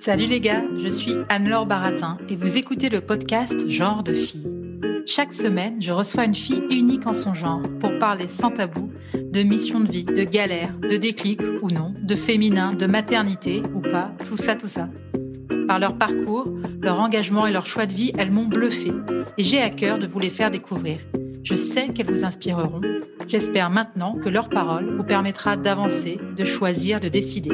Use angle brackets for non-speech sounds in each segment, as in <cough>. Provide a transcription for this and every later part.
Salut les gars, je suis Anne-Laure Baratin et vous écoutez le podcast Genre de fille. Chaque semaine, je reçois une fille unique en son genre pour parler sans tabou de mission de vie, de galère, de déclic ou non, de féminin, de maternité ou pas, tout ça, tout ça. Par leur parcours, leur engagement et leur choix de vie, elles m'ont bluffé et j'ai à cœur de vous les faire découvrir. Je sais qu'elles vous inspireront. J'espère maintenant que leur parole vous permettra d'avancer, de choisir, de décider.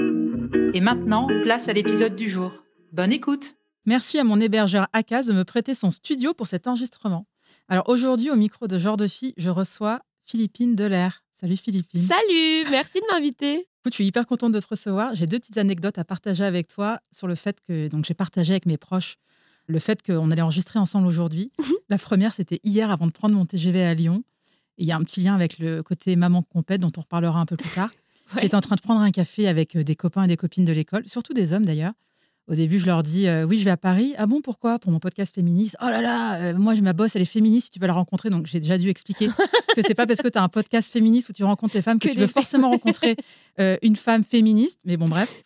Et maintenant, place à l'épisode du jour. Bonne écoute Merci à mon hébergeur Akaz de me prêter son studio pour cet enregistrement. Alors aujourd'hui, au micro de Genre de Fille, je reçois Philippine Delair. Salut Philippine. Salut, merci de m'inviter. Écoute, je suis hyper contente de te recevoir. J'ai deux petites anecdotes à partager avec toi sur le fait que donc j'ai partagé avec mes proches le fait qu'on allait enregistrer ensemble aujourd'hui. La première, c'était hier avant de prendre mon TGV à Lyon. Et il y a un petit lien avec le côté maman compète dont on reparlera un peu plus tard. <laughs> Ouais. J'étais en train de prendre un café avec euh, des copains et des copines de l'école, surtout des hommes d'ailleurs. Au début, je leur dis euh, oui, je vais à Paris. Ah bon, pourquoi? Pour mon podcast féministe. Oh là là, euh, moi, ma boss, elle est féministe. Si tu veux la rencontrer, donc j'ai déjà dû expliquer que c'est pas parce que tu as un podcast féministe où tu rencontres les femmes que, Que tu veux forcément rencontrer euh, une femme féministe. Mais bon, bref.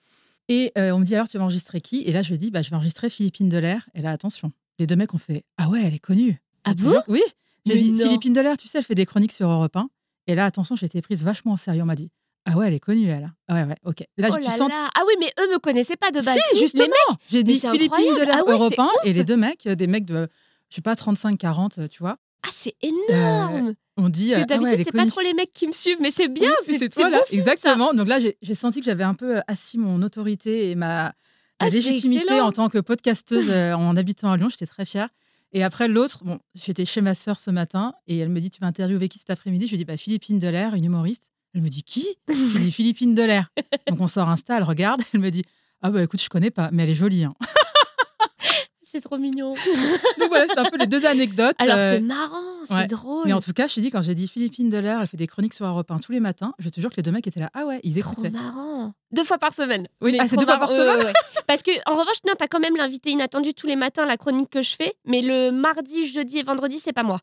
Et euh, on me dit alors, tu vas enregistrer qui? Et là, je dis bah, je vais enregistrer Philippine Delair. Et là, attention, les deux mecs ont fait ah ouais, elle est connue. Ah Je bon? Oui. Mais dit non. Philippine Delair, tu sais, elle fait des chroniques sur Europe 1. Et là, attention, j'ai été prise vachement au sérieux. On m'a dit ah ouais, elle est connue, elle. Ah ouais, ouais, ok. Là, Oh tu là sens là. Ah oui, mais eux me connaissaient pas de base. si, justement. J'ai dit Philippine incroyable. de la Ah ouais, Europe c'est 1 ouf. et les deux mecs, euh, des mecs de, je sais pas, 35-40, euh, tu vois. Ah, c'est énorme. On dit. Parce euh, que ah ouais, d'habitude, c'est pas trop les mecs qui me suivent, mais c'est bien. Oui, c'est toi, là. bon ça. Exactement. Donc là, j'ai senti que j'avais un peu euh, assis mon autorité et ma, Ah, légitimité en tant que podcasteuse euh, en habitant à Lyon. J'étais très fière. Et après, l'autre, bon, j'étais chez ma sœur ce matin et elle me dit Tu vas interviewer qui cet après-midi? Je lui dis bah, Philippine Delair, une humoriste. Elle me dit Qui? Je lui dis Philippine Delair. <laughs> Donc on sort Insta, elle regarde, elle me dit Ah bah écoute, je connais pas, mais elle est jolie. hein. <laughs> C'est trop mignon. <laughs> Donc voilà, c'est un peu les deux anecdotes. Alors, euh, c'est marrant, c'est ouais. drôle. Mais en tout cas, je te dis, quand j'ai dit Philippine Delair, elle fait des chroniques sur Europe 1 tous les matins, je te jure que les deux mecs étaient là. Ah ouais, ils Trop écoutaient. marrant. Deux fois par semaine. Oui, ah, c'est trop deux fois par semaine ouais. <laughs> Parce que, en revanche, non, t'as quand même l'invité inattendu tous les matins, la chronique que je fais. Mais le mardi, jeudi et vendredi, c'est pas moi.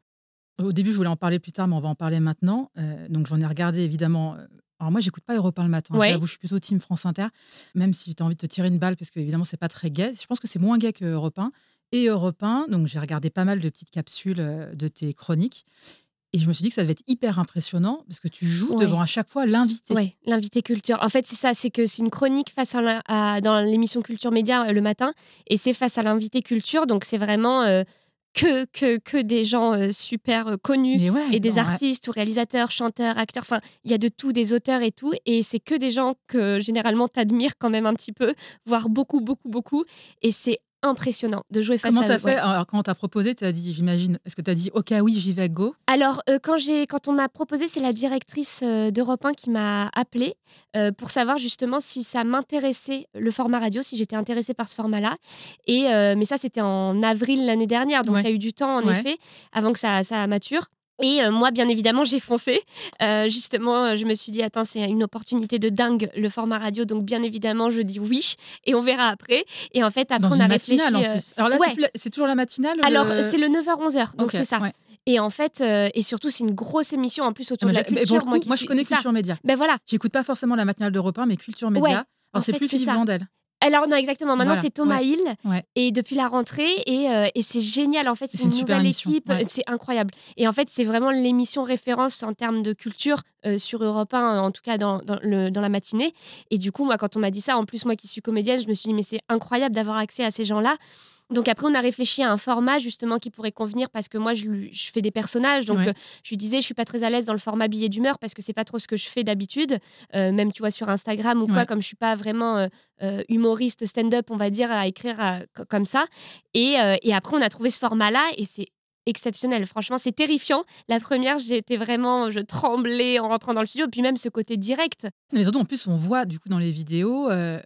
Au début, je voulais en parler plus tard, mais on va en parler maintenant. Euh, donc j'en ai regardé évidemment. Alors moi, j'écoute pas Europe 1 le matin. Ouais. J'avoue, je suis plutôt team France Inter, même si tu as envie de te tirer une balle, parce que évidemment, c'est pas très gai. Je pense que c'est moins gai que Europe 1. Et Europe 1, donc j'ai regardé pas mal de petites capsules euh, de tes chroniques. Et je me suis dit que ça devait être hyper impressionnant, parce que tu joues Ouais. devant à chaque fois l'invité. Oui, l'invité culture. En fait, c'est ça, c'est que c'est une chronique face à, la- à- dans l'émission Culture Média euh, le matin, et c'est face à l'invité culture, donc c'est vraiment euh, que, que, que des gens euh, super euh, connus. Ouais, Et des ouais. artistes ou réalisateurs, chanteurs, acteurs, enfin, il y a de tout, des auteurs et tout. Et c'est que des gens que généralement t'admires quand même un petit peu, voire beaucoup, beaucoup, beaucoup. Et c'est impressionnant de jouer face Comment à t'as eux, fait ouais. Alors, quand on t'a proposé, t'as dit, j'imagine, est-ce que t'as dit, ok, oui, j'y vais, go? Alors, euh, quand, j'ai, quand on m'a proposé, c'est la directrice euh, d'Europe 1 qui m'a appelée euh, pour savoir justement si ça m'intéressait, le format radio, si j'étais intéressée par ce format-là. Et, euh, mais ça, c'était en avril l'année dernière, donc Ouais. il y a eu du temps, en Ouais. effet, avant que ça, ça mature. Et euh, moi, bien évidemment, j'ai foncé. Euh, justement, euh, je me suis dit, attends, c'est une opportunité de dingue, le format radio. Donc, bien évidemment, je dis oui. Et on verra après. Et en fait, après, Dans on a réfléchi. matinale, en plus. Alors là, ouais. c'est toujours la matinale Alors, le- c'est le 9h-11h. Donc, c'est ça. ouais. Et en fait, euh, et surtout, c'est une grosse émission en plus autour Ah, de la culture. coup, qui moi, je connais. Culture Média. Ben voilà. J'écoute pas forcément la matinale d'Europe 1, mais Culture Média. Ouais, Alors, c'est plus Philippe. Vandel. Alors non, exactement. Maintenant, Voilà, c'est Thomas ouais. Hill. Ouais. Et depuis la rentrée, et, euh, et c'est génial. En fait, C'est une nouvelle émission, équipe. ouais. C'est incroyable. Et en fait, c'est vraiment l'émission référence en termes de culture euh, sur Europe 1, en tout cas dans, dans, le, dans la matinée. Et du coup, moi, quand on m'a dit ça, en plus, moi qui suis comédienne, je me suis dit, mais c'est incroyable d'avoir accès à ces gens-là. Donc après, on a réfléchi à un format justement qui pourrait convenir parce que moi, je, lui- je fais des personnages. Donc Ouais. euh, je lui disais, je suis pas très à l'aise dans le format billet d'humeur parce que c'est pas trop ce que je fais d'habitude. Euh, même, tu vois, sur Instagram ou quoi, Ouais. comme je suis pas vraiment euh, humoriste stand-up, on va dire, à écrire co- comme ça. Et, et après, on a trouvé ce format-là et c'est exceptionnel. Franchement, c'est terrifiant. La première, j'étais vraiment, je tremblais en rentrant dans le studio, puis même ce côté direct. Mais surtout, en plus, on voit du coup dans les vidéos, euh,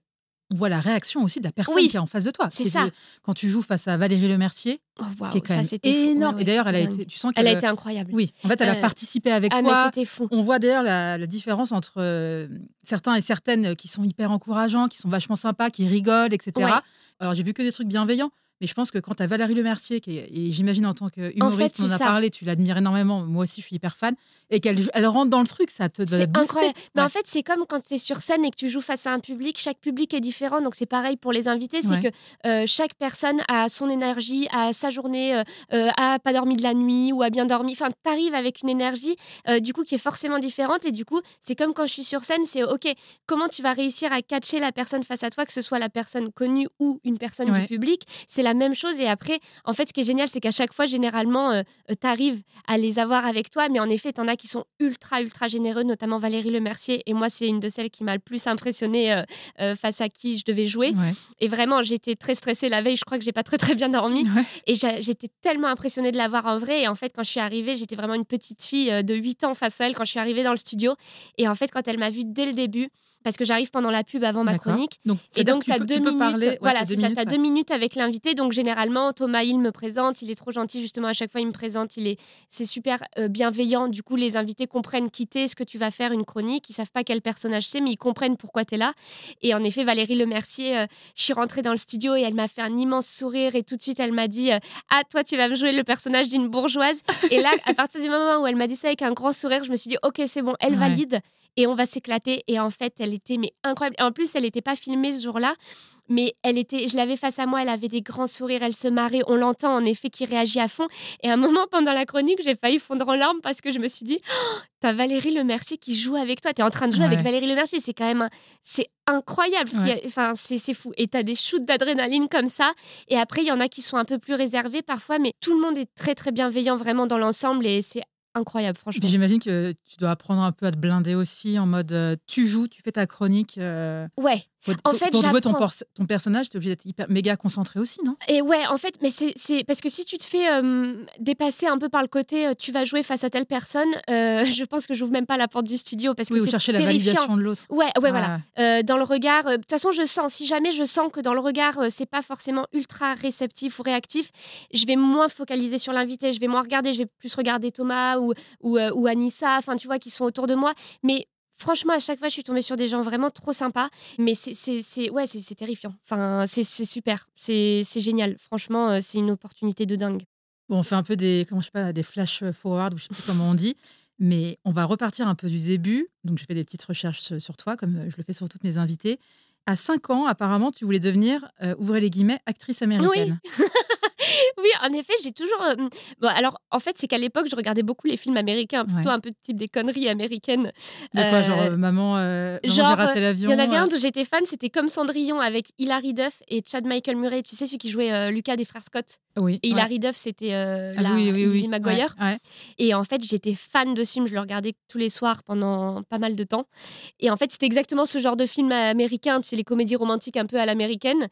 on voit la réaction aussi de la personne Oui, qui est en face de toi. c'est ça. Quand tu joues face à Valérie Lemercier, Oh, ce qui est quand ça, même énorme. Ouais, Et d'ailleurs, elle a été, tu sens Elle qu'elle a été incroyable. Oui, en fait, elle a Euh, participé avec Ah, mais toi. c'était fou. On voit d'ailleurs la, la différence entre euh, certains et certaines qui sont hyper encourageants, qui sont vachement sympas, qui rigolent, etc. Ouais. Alors j'ai vu que des trucs bienveillants, mais je pense que quand tu as Valérie Lemercier, qui est- et j'imagine en tant qu'humoriste, fait, on en a ça. parlé, tu l'admires énormément, moi aussi je suis hyper fan, et qu'elle elle rentre dans le truc, ça te booster. incroyable. Mais en fait, c'est comme quand tu es sur scène et que tu joues face à un public. Chaque public est différent. Donc, c'est pareil pour les invités. C'est Ouais. que euh, chaque personne a son énergie, a sa journée, euh, euh, a pas dormi de la nuit ou a bien dormi. Enfin, tu arrives avec une énergie, euh, du coup, qui est forcément différente. Et du coup, c'est comme quand je suis sur scène c'est OK, comment tu vas réussir à catcher la personne face à toi, que ce soit la personne connue ou une personne Ouais. du public. C'est la même chose. Et après, en fait, ce qui est génial, c'est qu'à chaque fois, généralement, tu arrives à les avoir avec toi. Mais en effet, tu en as qui sont ultra, ultra généreux, notamment Valérie Lemercier. Et moi, c'est une de celles qui m'a le plus impressionnée euh, euh, face à qui je devais jouer. Ouais. Et vraiment, j'étais très stressée la veille. Je crois que j'ai pas très, très bien dormi. Ouais. Et j'étais tellement impressionnée de la voir en vrai. Et en fait, quand je suis arrivée, j'étais vraiment une petite fille euh, de 8 ans face à elle quand je suis arrivée dans le studio. Et en fait, quand elle m'a vue dès le début, parce que j'arrive pendant la pub avant ma chronique, Donc, et donc, tu as peux, deux tu minutes. parler. ouais, voilà, c'est deux ça. Tu as deux minutes avec l'invité. Donc, généralement, Thomas Hill me présente. Il est trop gentil, justement. À chaque fois, il me présente. Il est, c'est super euh, bienveillant. Du coup, les invités comprennent quitter ce que tu vas faire une chronique. Ils savent pas quel personnage c'est, mais ils comprennent pourquoi tu es là. Et en effet, Valérie Lemercier, euh, je suis rentrée dans le studio et elle m'a fait un immense sourire. Et tout de suite, elle m'a dit euh, Ah, toi, tu vas me jouer le personnage d'une bourgeoise. et là, à partir du moment où elle m'a dit ça avec un grand sourire, je me suis dit Ok, c'est bon, elle Ouais. valide et on va s'éclater. Et en fait, elle était mais incroyable. En plus, elle n'était pas filmée ce jour-là, mais elle était, je l'avais face à moi, elle avait des grands sourires, elle se marrait. On l'entend en effet qui réagit à fond. Et à un moment pendant la chronique, j'ai failli fondre en larmes parce que je me suis dit, Oh, t'as Valérie Lemercier qui joue avec toi. T'es en train de jouer avec Ouais. Valérie Lemercier. C'est quand même, un- c'est incroyable. ce Enfin, c'est c'est fou. Et t'as des shoots d'adrénaline comme ça. Et après, il y en a qui sont un peu plus réservés parfois, mais tout le monde est très très bienveillant vraiment dans l'ensemble et c'est incroyable, franchement. J'imagine que tu dois apprendre un peu à te blinder aussi en mode euh, tu joues, tu fais ta chronique. euh, Ouais. Faut- En fait, pour jouer ton, ton personnage, tu es obligé d'être hyper méga concentré aussi, non? Et ouais, en fait, mais c'est parce que si tu te fais euh, dépasser un peu par le côté euh, tu vas jouer face à telle personne, euh, <laughs> je pense que j'ouvre même pas la porte du studio parce que Oui, ou c'est chercher la validation de l'autre. Ouais, ouais, voilà. Euh, dans le regard, de toute façon, je sens. Si jamais je sens que dans le regard, c'est pas forcément ultra réceptif ou réactif, je vais moins focaliser sur l'invité. Je vais moins regarder. Je vais plus regarder Thomas ou ou, ou Anissa. Enfin, tu vois, qui sont autour de moi. Mais Franchement, à chaque fois, je suis tombée sur des gens vraiment trop sympas. Mais c'est, c'est, c'est- ouais, c'est, terrifiant. Enfin, c'est, super. C'est, génial. Franchement, euh, c'est une opportunité de dingue. Bon, on fait un peu des, comment je sais pas, des flash forward, ou je sais plus comment on dit, mais on va repartir un peu du début. Donc, j'ai fait des petites recherches sur- sur toi, comme je le fais sur toutes mes invités. À 5 ans, apparemment, tu voulais devenir, euh, ouvrez les guillemets, actrice américaine. Oui, <laughs> <laughs> en effet, j'ai toujours. euh, Bon, alors, en fait, c'est qu'à l'époque, je regardais beaucoup les films américains, plutôt Ouais. un peu type des conneries américaines. De quoi, Euh, genre, euh, maman, euh, maman, genre, j'ai raté Il l'avion. y en avait euh, un dont j'étais fan, c'était Comme Cendrillon avec Hilary Duff et Chad Michael Murray. Tu sais, celui qui jouait euh, Lucas des frères Scott. Oui. Et ouais. Hilary Duff, c'était euh, Ah la oui, oui, Lizzie oui. McGuire. Ouais. Et en fait, j'étais fan de ce film. Je le regardais tous les soirs pendant pas mal de temps. Et en fait, c'était exactement ce genre de film américain, tu sais, les comédies romantiques un peu à l'américaine.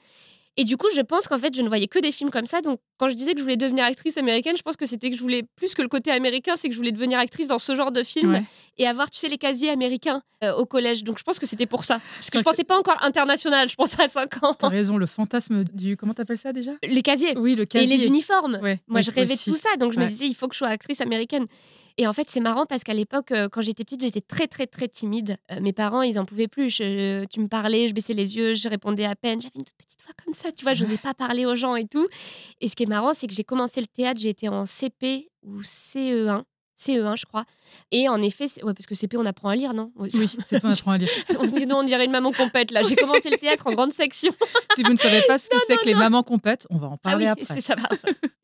Et du coup, je pense qu'en fait, je ne voyais que des films comme ça. Donc, quand je disais que je voulais devenir actrice américaine, je pense que c'était que je voulais, plus que le côté américain, c'est que je voulais devenir actrice dans ce genre de film Ouais. et avoir, tu sais, les casiers américains euh, au collège. Donc, je pense que c'était pour ça. Parce que je vrai pensais pas encore international, je pensais à 5 ans. T'as raison, le fantasme du. Comment t'appelles ça déjà? Les casiers. Oui, le Et casier. les uniformes. Ouais, Moi, je rêvais aussi. de tout ça, donc je Ouais. me disais, il faut que je sois actrice américaine. Et en fait, c'est marrant parce qu'à l'époque, euh, quand j'étais petite, j'étais très, très, très timide. Euh, mes parents, ils en pouvaient plus. Je- tu me parlais, je baissais les yeux, je répondais à peine. J'avais une toute petite voix comme ça, tu vois, je n'osais pas parler aux gens et tout. Et ce qui est marrant, c'est que j'ai commencé le théâtre, j'ai été en CP ou CE1. CE1, je crois. Et en effet, ouais, parce que CP, on apprend à lire, non? Oui, pas <laughs> un apprend à lire. on, dit non, on dirait une maman compète, là. J'ai commencé le théâtre en grande section. <laughs> Si vous ne savez pas ce <laughs> que c'est que les mamans compètent, on va en parler ah oui, après. c'est ça. va.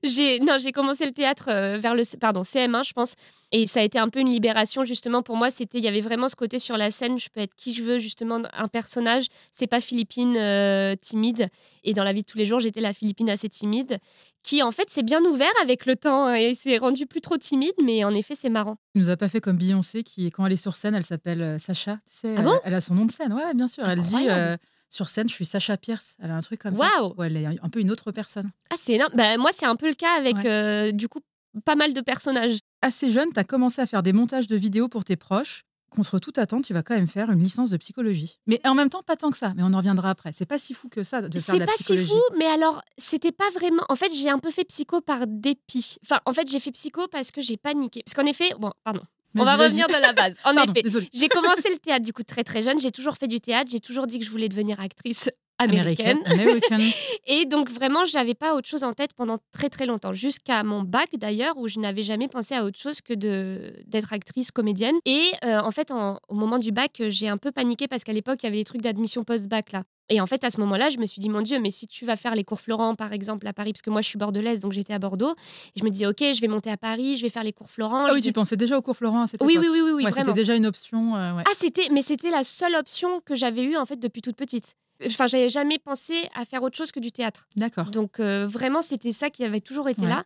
j'ai non, j'ai commencé le théâtre euh, vers le pardon CM1, je pense, et ça a été un peu une libération justement pour moi. C'était il y avait vraiment ce côté sur la scène, je peux être qui je veux justement, un personnage. C'est pas Philippine euh, timide. Et dans la vie de tous les jours, j'étais la Philippine assez timide, qui en fait s'est bien ouvert avec le temps hein, et s'est rendue plus trop timide, mais en effet c'est marrant. Elle nous a pas fait comme Beyoncé qui, quand elle est sur scène, elle s'appelle euh, Sacha. Tu sais, Ah elle, bon? elle a son nom de scène. Ouais, bien sûr. Elle dit euh, sur scène, je suis Sacha Pierce. Elle a un truc comme ça. Waouh Ouais, elle est un peu une autre personne. Ah c'est énorme. Bah, moi c'est un peu le cas avec Ouais. euh, du coup pas mal de personnages. Assez jeune, tu as commencé à faire des montages de vidéos pour tes proches. Contre toute attente, tu vas quand même faire une licence de psychologie. Mais en même temps, pas tant que ça. Mais on en reviendra après. C'est pas si fou que ça de faire de la C'est pas si psychologie. fou, mais alors, c'était pas vraiment. En fait, j'ai un peu fait psycho par dépit. Enfin, en fait, j'ai fait psycho parce que j'ai paniqué. Parce qu'en effet, bon, pardon. On va revenir de la base. En <laughs> Pardon, effet, j'ai commencé le théâtre du coup très très jeune. J'ai toujours fait du théâtre. J'ai toujours dit que je voulais devenir actrice <laughs> américaine. Américaine. <laughs> Et donc vraiment, j'avais pas autre chose en tête pendant très très longtemps, jusqu'à mon bac d'ailleurs, où je n'avais jamais pensé à autre chose que de d'être actrice comédienne. Et euh, en fait, en- au moment du bac, j'ai un peu paniqué parce qu'à l'époque, il y avait des trucs d'admission post-bac là. Et en fait, à ce moment-là, je me suis dit, mon Dieu, mais si tu vas faire les cours Florent, par exemple, à Paris, parce que moi, je suis bordelaise, donc j'étais à Bordeaux, et je me disais, OK, je vais monter à Paris, je vais faire les cours Florent. Ah oui, tu pensais déjà au cours Florent à cette oui, époque. oui, oui, oui, oui, Ouais, vraiment. c'était déjà une option. euh, ouais. Ah, c'était, mais c'était la seule option que j'avais eue en fait depuis toute petite. Enfin, j'avais jamais pensé à faire autre chose que du théâtre. D'accord. Donc euh, vraiment, c'était ça qui avait toujours été Ouais. là.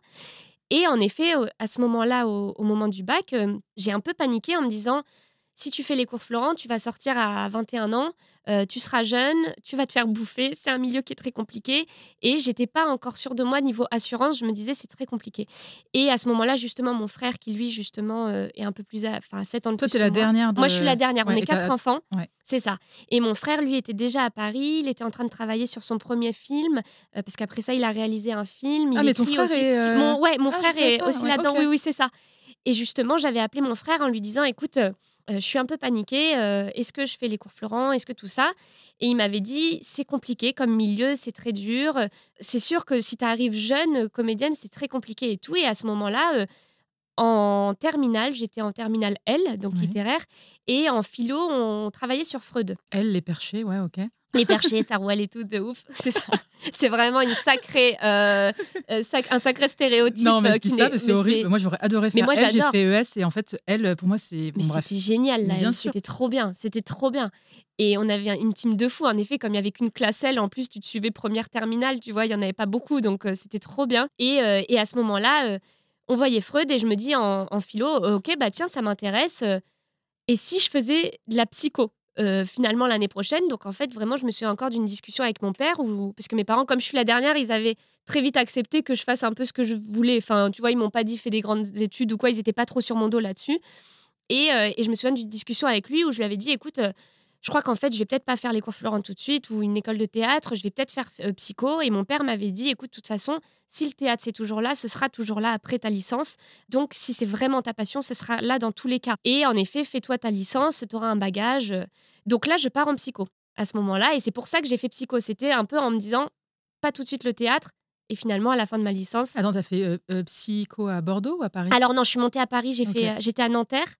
Et en effet, à ce moment-là, au, au moment du bac, euh, j'ai un peu paniqué en me disant, si tu fais les cours Florent, tu vas sortir à 21 ans, euh, tu seras jeune, tu vas te faire bouffer, c'est un milieu qui est très compliqué. Et j'étais pas encore sûre de moi niveau assurance, je me disais c'est très compliqué. Et à ce moment-là, justement, mon frère qui lui, justement, euh, est un peu plus, à- enfin 7 ans de Toi, tu es la moi. dernière de. Moi, je suis la dernière. Ouais, on est quatre enfants. Ouais. C'est ça. Et mon frère, lui, était déjà à Paris. Il était en train de travailler sur son premier film. euh, parce qu'après ça, il a réalisé un film. Il Ah, mais ton frère aussi. est. Mon, ouais, mon Ah, frère est pas, aussi ouais, là-dedans. Oui, oui, c'est ça. Et justement, j'avais appelé mon frère en lui disant Écoute, euh, je suis un peu paniquée. euh, Est-ce que je fais les cours Florent Est-ce que tout ça? Et il m'avait dit C'est compliqué comme milieu, c'est très dur. C'est sûr que si tu arrives jeune, euh, comédienne, c'est très compliqué et tout. Et à ce moment-là, euh, en terminale, j'étais en terminale L, donc Ouais. littéraire, et en philo, on travaillait sur Freud. Elle, les perchés, ouais, ok. Les perchés, Sarouel et tout, de ouf. <laughs> C'est ça. C'est vraiment une sacrée, euh, euh, sac- un sacré stéréotype. Non, mais euh, je qui dis ça, mais c'est mais horrible. Moi, j'aurais adoré Mais faire moi, elle. J'ai fait ES et en fait, elle, pour moi, c'est. Mais Bon, bref. c'était génial, là. Mais bien sûr. C'était trop bien. C'était trop bien. Et on avait une team de fous. En effet, comme il n'y avait qu'une classe L, en plus, tu te suivais première terminale, tu vois, il n'y en avait pas beaucoup. Donc, euh, c'était trop bien. Et, euh, et à ce moment-là, euh, on voyait Freud et je me dis en, en philo, euh, OK, bah tiens, ça m'intéresse. euh, et si je faisais de la psycho? Euh, finalement l'année prochaine. Donc en fait, vraiment, je me suis encore d'une discussion avec mon père, où, parce que mes parents, comme je suis la dernière, ils avaient très vite accepté que je fasse un peu ce que je voulais. Enfin, tu vois, ils m'ont pas dit fais des grandes études ou quoi, ils n'étaient pas trop sur mon dos là-dessus. Et, euh, et je me souviens d'une discussion avec lui où je lui avais dit écoute, euh, je crois qu'en fait, je vais peut-être pas faire les cours Florent tout de suite ou une école de théâtre, je vais peut-être faire euh, psycho. Et mon père m'avait dit écoute, de toute façon, si le théâtre c'est toujours là, ce sera toujours là après ta licence. Donc, si c'est vraiment ta passion, ce sera là dans tous les cas. Et en effet, fais-toi ta licence, tu auras un bagage. Donc là, je pars en psycho à ce moment-là. Et c'est pour ça que j'ai fait psycho. C'était un peu en me disant pas tout de suite le théâtre. Et finalement, à la fin de ma licence. Attends, t'as fait euh, euh, psycho à Bordeaux ou à Paris? Alors non, je suis montée à Paris, j'ai fait, euh, j'étais à Nanterre.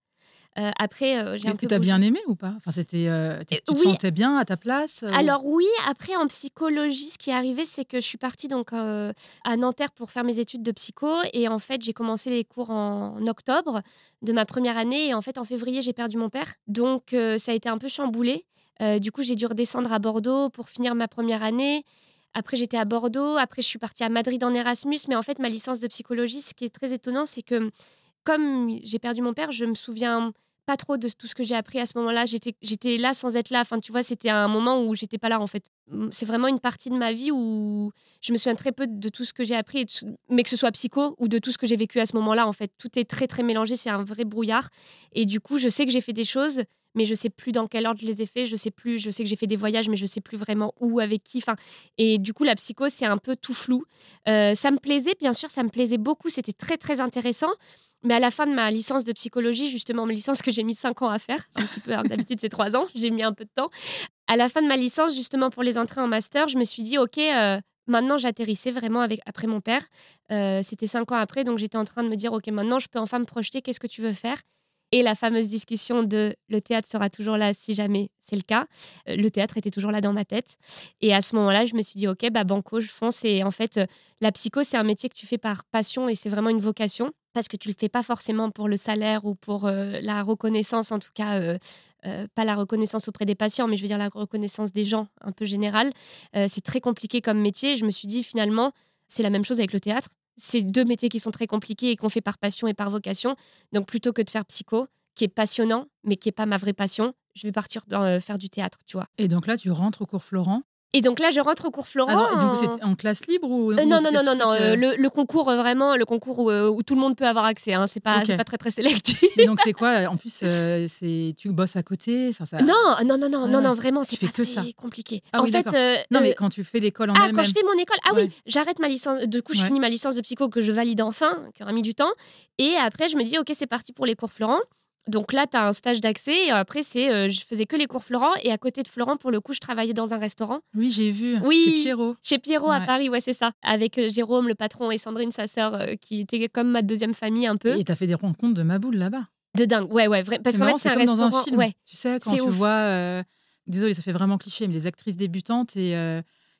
Euh, après, euh, j'ai un peu. T'as bougé. bien aimé ou pas? Enfin, c'était. euh, tu te oui. sentais bien à ta place Alors oui, après en psychologie, ce qui est arrivé, c'est que je suis partie donc à Nanterre pour faire mes études de psycho et en fait j'ai commencé les cours en octobre de ma première année et en fait en février j'ai perdu mon père, donc ça a été un peu chamboulé. Du coup j'ai dû redescendre à Bordeaux pour finir ma première année. Après j'étais à Bordeaux, après je suis partie à Madrid en Erasmus, mais en fait ma licence de psychologie, ce qui est très étonnant, c'est que comme j'ai perdu mon père, je me souviens pas trop de tout ce que j'ai appris à ce moment-là. J'étais, là sans être là. Enfin, tu vois, c'était un moment où j'étais pas là en fait. C'est vraiment une partie de ma vie où je me souviens très peu de tout ce que j'ai appris, mais que ce soit psycho ou de tout ce que j'ai vécu à ce moment-là. En fait, tout est très très mélangé. C'est un vrai brouillard. Et du coup, je sais que j'ai fait des choses, mais je sais plus dans quel ordre je les ai fait. Je sais plus. Je sais que j'ai fait des voyages, mais je sais plus vraiment où, avec qui. Enfin, et du coup, la psycho, c'est un peu tout flou. Euh, ça me plaisait, bien sûr, ça me plaisait beaucoup. C'était très très intéressant. Mais à la fin de ma licence de psychologie, justement, ma licence que j'ai mis 5 ans à faire, un petit peu, que d'habitude c'est 3 ans, <laughs> j'ai mis un peu de temps. À la fin de ma licence, justement, pour les entrées en master, je me suis dit, OK, euh, maintenant j'atterrissais vraiment avec, après mon père. Euh, C'était 5 ans après, donc j'étais en train de me dire, OK, maintenant je peux enfin me projeter, qu'est-ce que tu veux faire? Et la fameuse discussion de le théâtre sera toujours là si jamais c'est le cas. Euh, Le théâtre était toujours là dans ma tête. Et à ce moment-là, je me suis dit, OK, bah banco, je fonce. Et en fait, euh, la psycho, c'est un métier que tu fais par passion et c'est vraiment une vocation parce que tu le fais pas forcément pour le salaire ou pour euh, la reconnaissance, en tout cas, pas la reconnaissance auprès des patients, mais je veux dire la reconnaissance des gens un peu générale. C'est très compliqué comme métier. Je me suis dit, finalement, c'est la même chose avec le théâtre. C'est deux métiers qui sont très compliqués et qu'on fait par passion et par vocation. Donc plutôt que de faire psycho, qui est passionnant, mais qui est pas ma vraie passion, je vais partir euh, faire du théâtre, tu vois. Et donc là, tu rentres au cours Florent. Et donc là, je rentre au cours Florent. Ah non, du coup, en- c'était en classe libre ou Euh, non, non, c'est non, non, truc, non. euh, euh, le, le concours, euh, vraiment, le concours où, euh, où tout le monde peut avoir accès. Hein, c'est pas, Ok. c'est pas très, très sélectif. Et donc, c'est quoi En plus, euh, c'est tu bosses à côté ça, ça... Non, non, non, non, Ouais, non, ouais. non, vraiment, c'est pas que très ça. compliqué. Ah en oui, fait, euh, Non, euh, mais quand tu fais l'école en Ah, elle-même. quand je fais mon école, ah Ouais. oui, j'arrête ma licence. Du coup, je Ouais. finis ma licence de psycho que je valide enfin, qui aura mis du temps. Et après, je me dis, ok, c'est parti pour les cours Florent. Donc là, tu as un stage d'accès. Et après, c'est, euh, je faisais que les cours Florent. Et à côté de Florent, pour le coup, je travaillais dans un restaurant. Oui, j'ai vu. Oui. Chez Pierrot. Chez Pierrot à. Paris, ouais, c'est ça. Avec euh, Jérôme, le patron, et Sandrine, sa sœur, euh, qui était comme ma deuxième famille un peu. Et t'as fait des rencontres de Maboule là-bas. De dingue, ouais, ouais, vrai. Parce qu'en fait, c'est un comme dans un film. Ouais. Tu sais, quand tu ouf. vois. euh, Désolée, ça fait vraiment cliché, mais les actrices débutantes et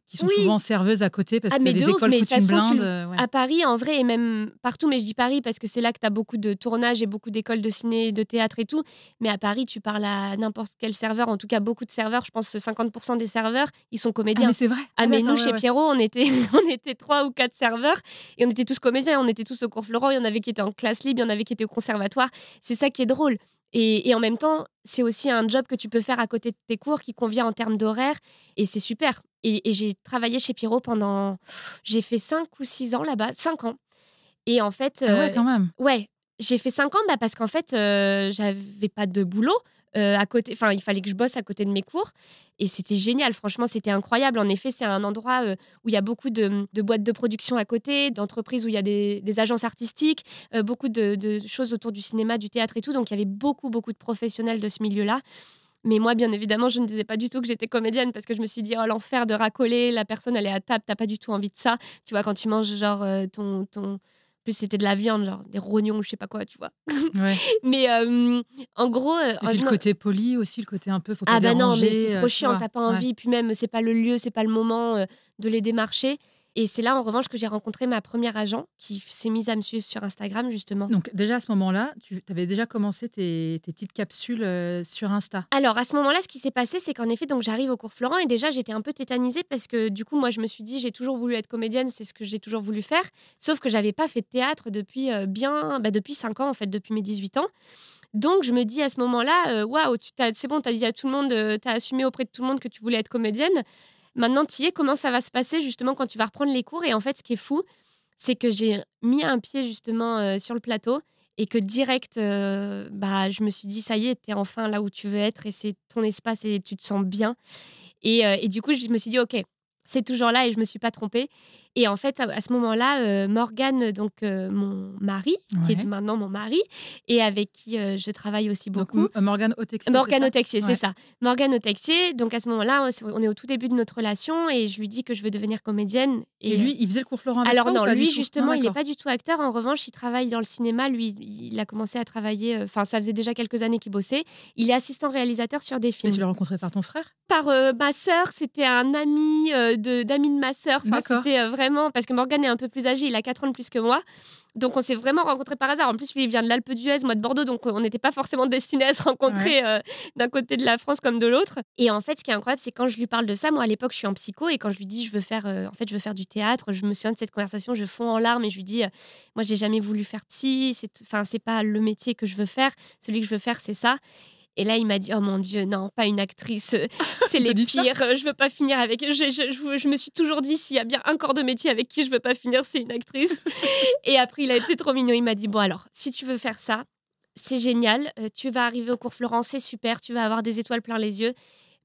qui sont Oui. souvent serveuses à côté parce Ah, que mais les ouf, écoles mais coûtent une façon, tu blinde. euh, ouais. À Paris, en vrai, et même partout, mais je dis Paris parce que c'est là que tu as beaucoup de tournages et beaucoup d'écoles de ciné, de théâtre et tout. Mais à Paris, tu parles à n'importe quel serveur, en tout cas beaucoup de serveurs, je pense que 50% des serveurs, ils sont Ah, comédiens. mais c'est vrai. Ah, mais d'accord, nous, ouais, chez. Pierrot, on était, <laughs> on était trois ou quatre serveurs et on était tous comédiens. On était tous au cours Florent. Il y en avait qui étaient en classe libre, il y en avait qui étaient au conservatoire. C'est ça qui est drôle. Et, et en même temps, c'est aussi un job que tu peux faire à côté de tes cours qui convient en termes d'horaire. Et c'est super. Et, et j'ai travaillé chez Pierrot pendant. J'ai fait cinq ou six ans là-bas. Cinq ans. Et en fait. Ah ouais, euh, quand même. Ouais, j'ai fait 5 ans bah, parce qu'en fait, euh, j'avais pas de boulot euh, à côté. Enfin, il fallait que je bosse à côté de mes cours. Et c'était génial, franchement, c'était incroyable. En effet, c'est un endroit euh, où il y a beaucoup de, de boîtes de production à côté, d'entreprises où il y a des, des agences artistiques, euh, beaucoup de, de choses autour du cinéma, du théâtre et tout. Donc, il y avait beaucoup, beaucoup de professionnels de ce milieu-là. Mais moi, bien évidemment, je ne disais pas du tout que j'étais comédienne parce que je me suis dit, oh, l'enfer de racoler, la personne, elle est à table, t'as pas du tout envie de ça. Tu vois, quand tu manges, genre, euh, ton. ton... Plus, c'était de la viande, genre des rognons ou je sais pas quoi, tu vois. <laughs> Ouais. Mais euh, en gros. euh, Et puis le côté poli aussi, le côté un peu. Faut pas ah bah non, mais c'est trop chiant, t'as pas Ouais. envie. Puis même, c'est pas le lieu, c'est pas le moment de les démarcher. Et c'est là, en revanche, que j'ai rencontré ma première agent qui s'est mise à me suivre sur Instagram, justement. Donc déjà à ce moment-là, tu avais déjà commencé tes, tes petites capsules euh, sur Insta. Alors à ce moment-là, ce qui s'est passé, c'est qu'en effet, donc j'arrive au cours Florent et déjà j'étais un peu tétanisée parce que du coup, moi, je me suis dit, j'ai toujours voulu être comédienne, c'est ce que j'ai toujours voulu faire. Sauf que j'avais pas fait de théâtre depuis euh, bien, bah, depuis 5 ans en fait, depuis mes 18 ans. Donc je me dis à ce moment-là, euh, waouh, tu t'as- c'est bon, t'as dit à tout le monde, euh, t'as assumé auprès de tout le monde que tu voulais être comédienne. Maintenant, tu y es, comment ça va se passer justement quand tu vas reprendre les cours? Et en fait, ce qui est fou, c'est que j'ai mis un pied justement euh, sur le plateau et que direct, euh, bah, je me suis dit, ça y est, t'es enfin là où tu veux être et c'est ton espace et tu te sens bien. Et, euh, et du coup, je me suis dit, ok, c'est toujours là et je me suis pas trompée. Et en fait, à, à ce moment-là, euh, Morgane, donc euh, mon mari, qui est maintenant mon mari, et avec qui euh, je travaille aussi Donc beaucoup. M- Morgane Otexier. Morgane Otexier, c'est ça. Morgane Otexier. Donc à ce moment-là, on est au tout début de notre relation et je lui dis que je veux devenir comédienne. Et, lui, il faisait le cours Florent avec alors toi non, ou pas du lui justement, Ah, il n'est pas du tout acteur. En revanche, il travaille dans le cinéma. Lui, il a commencé à travailler. euh, Enfin, ça faisait déjà quelques années qu'il bossait. Il est assistant réalisateur sur des Et films. tu l'as rencontré par ton frère? Par euh, ma sœur, c'était un ami euh, de d'amis de ma sœur. Enfin, c'était euh, vraiment parce que Morgane est un peu plus âgé. Il a 4 ans de plus que moi. Donc on s'est vraiment rencontrés par hasard. En plus, lui, il vient de l'Alpe d'Huez, moi de Bordeaux, donc on n'était pas forcément destinés à se rencontrer euh, d'un côté de la France comme de l'autre. Et en fait, ce qui est incroyable, c'est quand je lui parle de ça, moi à l'époque, je suis en psycho et quand je lui dis je veux faire, euh, en fait, je veux faire du théâtre, je me souviens de cette conversation, je fonds en larmes et je lui dis, euh, moi, j'ai jamais voulu faire psy, c'est, enfin, c'est pas le métier que je veux faire, celui que je veux faire, c'est ça. Et là, il m'a dit, oh mon Dieu, non, pas une actrice, <laughs> c'est les pires, je veux pas finir avec. Je, je, je- je me suis toujours dit, s'il y a bien un corps de métier avec qui je veux pas finir, c'est une actrice. <laughs> Et après, il a été trop mignon. Il m'a dit Bon, alors, si tu veux faire ça, c'est génial. euh, tu vas arriver au cours Florent, c'est super. Tu vas avoir des étoiles plein les yeux.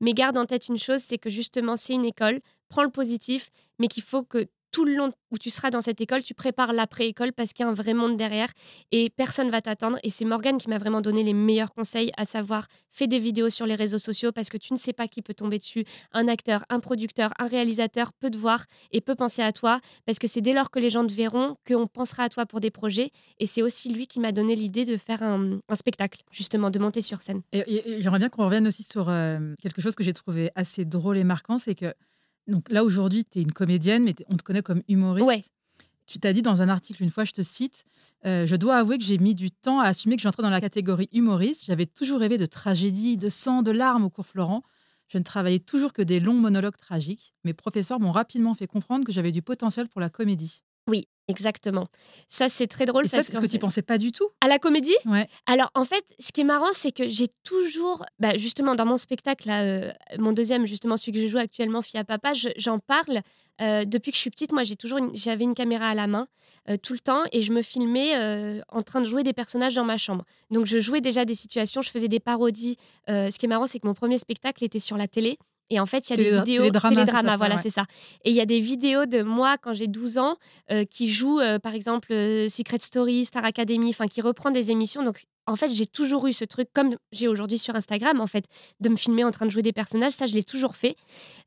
Mais garde en tête une chose c'est que justement, c'est une école. Prends le positif, mais qu'il faut que tout le long où tu seras dans cette école, tu prépares l'après-école parce qu'il y a un vrai monde derrière et personne va t'attendre. Et c'est Morgane qui m'a vraiment donné les meilleurs conseils, à savoir fais des vidéos sur les réseaux sociaux parce que tu ne sais pas qui peut tomber dessus. Un acteur, un producteur, un réalisateur peut te voir et peut penser à toi parce que c'est dès lors que les gens te verront qu'on pensera à toi pour des projets. Et c'est aussi lui qui m'a donné l'idée de faire un, spectacle, justement, de monter sur scène. Et j'aimerais bien qu'on revienne aussi sur euh, quelque chose que j'ai trouvé assez drôle et marquant, c'est que donc là aujourd'hui tu es une comédienne, mais on te connaît comme humoriste. Ouais. Tu t'as dit dans un article une fois, je te cite, euh, je dois avouer que j'ai mis du temps à assumer que j'entrais dans la catégorie humoriste. J'avais toujours rêvé de tragédie, de sang, de larmes au cours Florent. Je ne travaillais toujours que des longs monologues tragiques. Mes professeurs m'ont rapidement fait comprendre que j'avais du potentiel pour la comédie. Oui, Exactement. Ça, c'est très drôle. Et ça, parce c'est ce qu'en que tu pensais pas du tout? À la comédie? Ouais. Alors, en fait, ce qui est marrant, c'est que j'ai toujours, bah, justement, dans mon spectacle, là, euh, mon deuxième, justement, celui que je joue actuellement, Fille à Papa, je- j'en parle. euh, depuis que je suis petite, moi, j'ai toujours, j'avais une caméra à la main euh, tout le temps et je me filmais en train de jouer des personnages dans ma chambre. Donc, je jouais déjà des situations, je faisais des parodies. Ce qui est marrant, c'est que mon premier spectacle était sur la télé. Et en fait, il y a des vidéos. télédrama, télédrama, voilà, ouais. c'est ça. Et il y a des vidéos de moi quand j'ai 12 ans euh, qui joue euh, par exemple euh, Secret Story, Star Academy, enfin qui reprend des émissions. Donc en fait, j'ai toujours eu ce truc comme j'ai aujourd'hui sur Instagram en fait de me filmer en train de jouer des personnages, ça je l'ai toujours fait.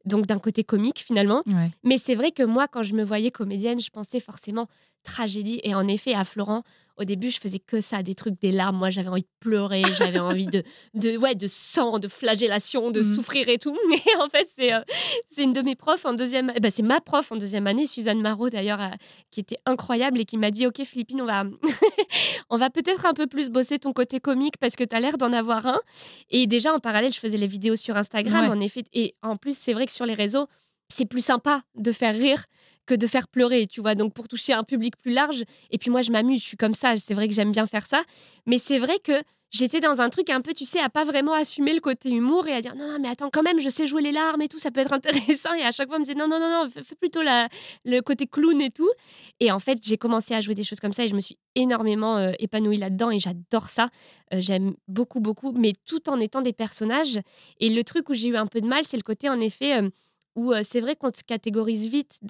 Donc d'un côté comique finalement, Ouais. mais c'est vrai que moi quand je me voyais comédienne, je pensais forcément tragédie et en effet à Florent au début, je faisais que ça, des trucs, des larmes. Moi, j'avais envie de pleurer, j'avais envie de, de, ouais, de sang, de flagellation, de Mhm. souffrir et tout. <laughs> Mais en fait, c'est euh, c'est une de mes profs en deuxième, eh ben, c'est ma prof en deuxième année, Suzanne Marot d'ailleurs, euh, qui était incroyable et qui m'a dit, ok Philippine, on va, <laughs> on va peut-être un peu plus bosser ton côté comique parce que tu as l'air d'en avoir un. Et déjà en parallèle, je faisais les vidéos sur Instagram, Ouais. en effet. Et en plus, c'est vrai que sur les réseaux, c'est plus sympa de faire rire que de faire pleurer, tu vois. Donc pour toucher un public plus large. Et puis moi, je m'amuse, je suis comme ça. C'est vrai que j'aime bien faire ça. Mais c'est vrai que j'étais dans un truc un peu, tu sais, à pas vraiment assumer le côté humour et à dire non, non, mais attends, quand même, je sais jouer les larmes et tout, ça peut être <laughs> intéressant. Et à chaque fois, on me disait non, non, non, non, fais plutôt la, le côté clown et tout. Et en fait, j'ai commencé à jouer des choses comme ça et je me suis énormément euh, épanouie là-dedans et j'adore ça. Euh, J'aime beaucoup, beaucoup, mais tout en étant des personnages. Et le truc où j'ai eu un peu de mal, c'est le côté, en effet, euh, où euh, c'est vrai qu'on te catégorise vite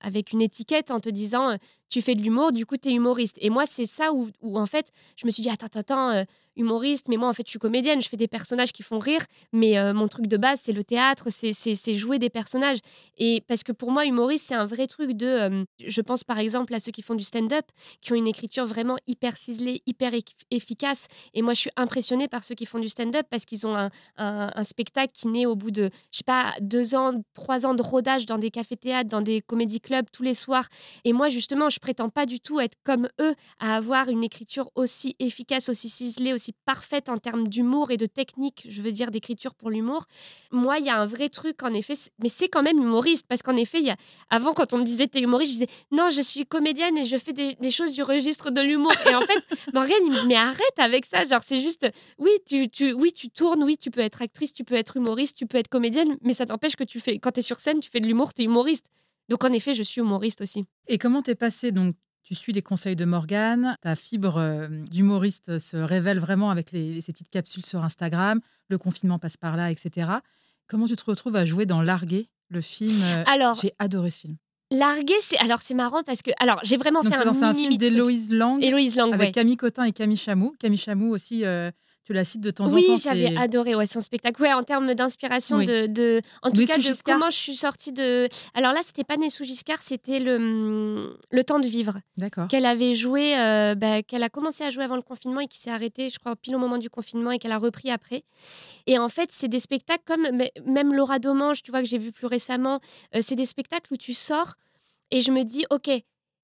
avec une étiquette en te disant euh, tu fais de l'humour, du coup, tu es humoriste. Et moi, c'est ça où, où, en fait, je me suis dit attends, attends, euh, humoriste, mais moi, en fait, je suis comédienne, je fais des personnages qui font rire, mais euh, mon truc de base, c'est le théâtre, c'est- jouer des personnages. Et parce que pour moi, humoriste, c'est un vrai truc de. euh, je pense par exemple à ceux qui font du stand-up, qui ont une écriture vraiment hyper ciselée, hyper eff- efficace. Et moi, je suis impressionnée par ceux qui font du stand-up parce qu'ils ont un, un- un spectacle qui naît au bout de, je sais pas, deux ans, trois ans de rodage dans des cafés-théâtres, dans des comédie clubs tous les soirs. Et moi, justement, je prétends pas du tout être comme eux, à avoir une écriture aussi efficace, aussi ciselée, aussi parfaite en termes d'humour et de technique, je veux dire, d'écriture pour l'humour. Moi, il y a un vrai truc, en effet, mais c'est quand même humoriste, parce qu'en effet, y a... avant, quand on me disait t'es humoriste, je disais non, je suis comédienne et je fais des, choses du registre de l'humour. Et en fait, <laughs> Morgane, il me dit mais arrête avec ça, genre c'est juste, oui, tu, oui, tu tournes, oui, tu peux être actrice, tu peux être humoriste, tu peux être comédienne, mais ça t'empêche que tu fais, quand tu es sur scène, tu fais de l'humour, tu es humoriste. Donc en effet, je suis humoriste aussi. Et comment t'es passé donc tu suis les conseils de Morgane, ta fibre euh, d'humoriste se révèle vraiment avec les, ces petites capsules sur Instagram, le confinement passe par là, etc. Comment tu te retrouves à jouer dans Largué, le film euh, Alors, J'ai adoré ce film? Largué, c'est alors c'est marrant parce que alors j'ai vraiment Donc fait un dans- un film d'Héloïse Lang Lang, avec ouais. Camille Cotin et Camille Chamou. Camille Chamou aussi, euh, tu la cites de temps Oui, en temps. j'avais c'est- adoré ouais, son spectacle. Ouais, en termes d'inspiration, Oui. de, de, en tout cas, de Giscard. comment je suis sortie de. Alors là, c'était pas Né sous Giscard, c'était le, hum, le temps de vivre D'accord. qu'elle avait joué, euh, bah, qu'elle a commencé à jouer avant le confinement et qui s'est arrêtée, je crois, pile au moment du confinement et qu'elle a repris après. Et en fait, c'est des spectacles comme même Laura Domange, tu vois, que j'ai vu plus récemment. euh, c'est des spectacles où tu sors et je me dis, ok,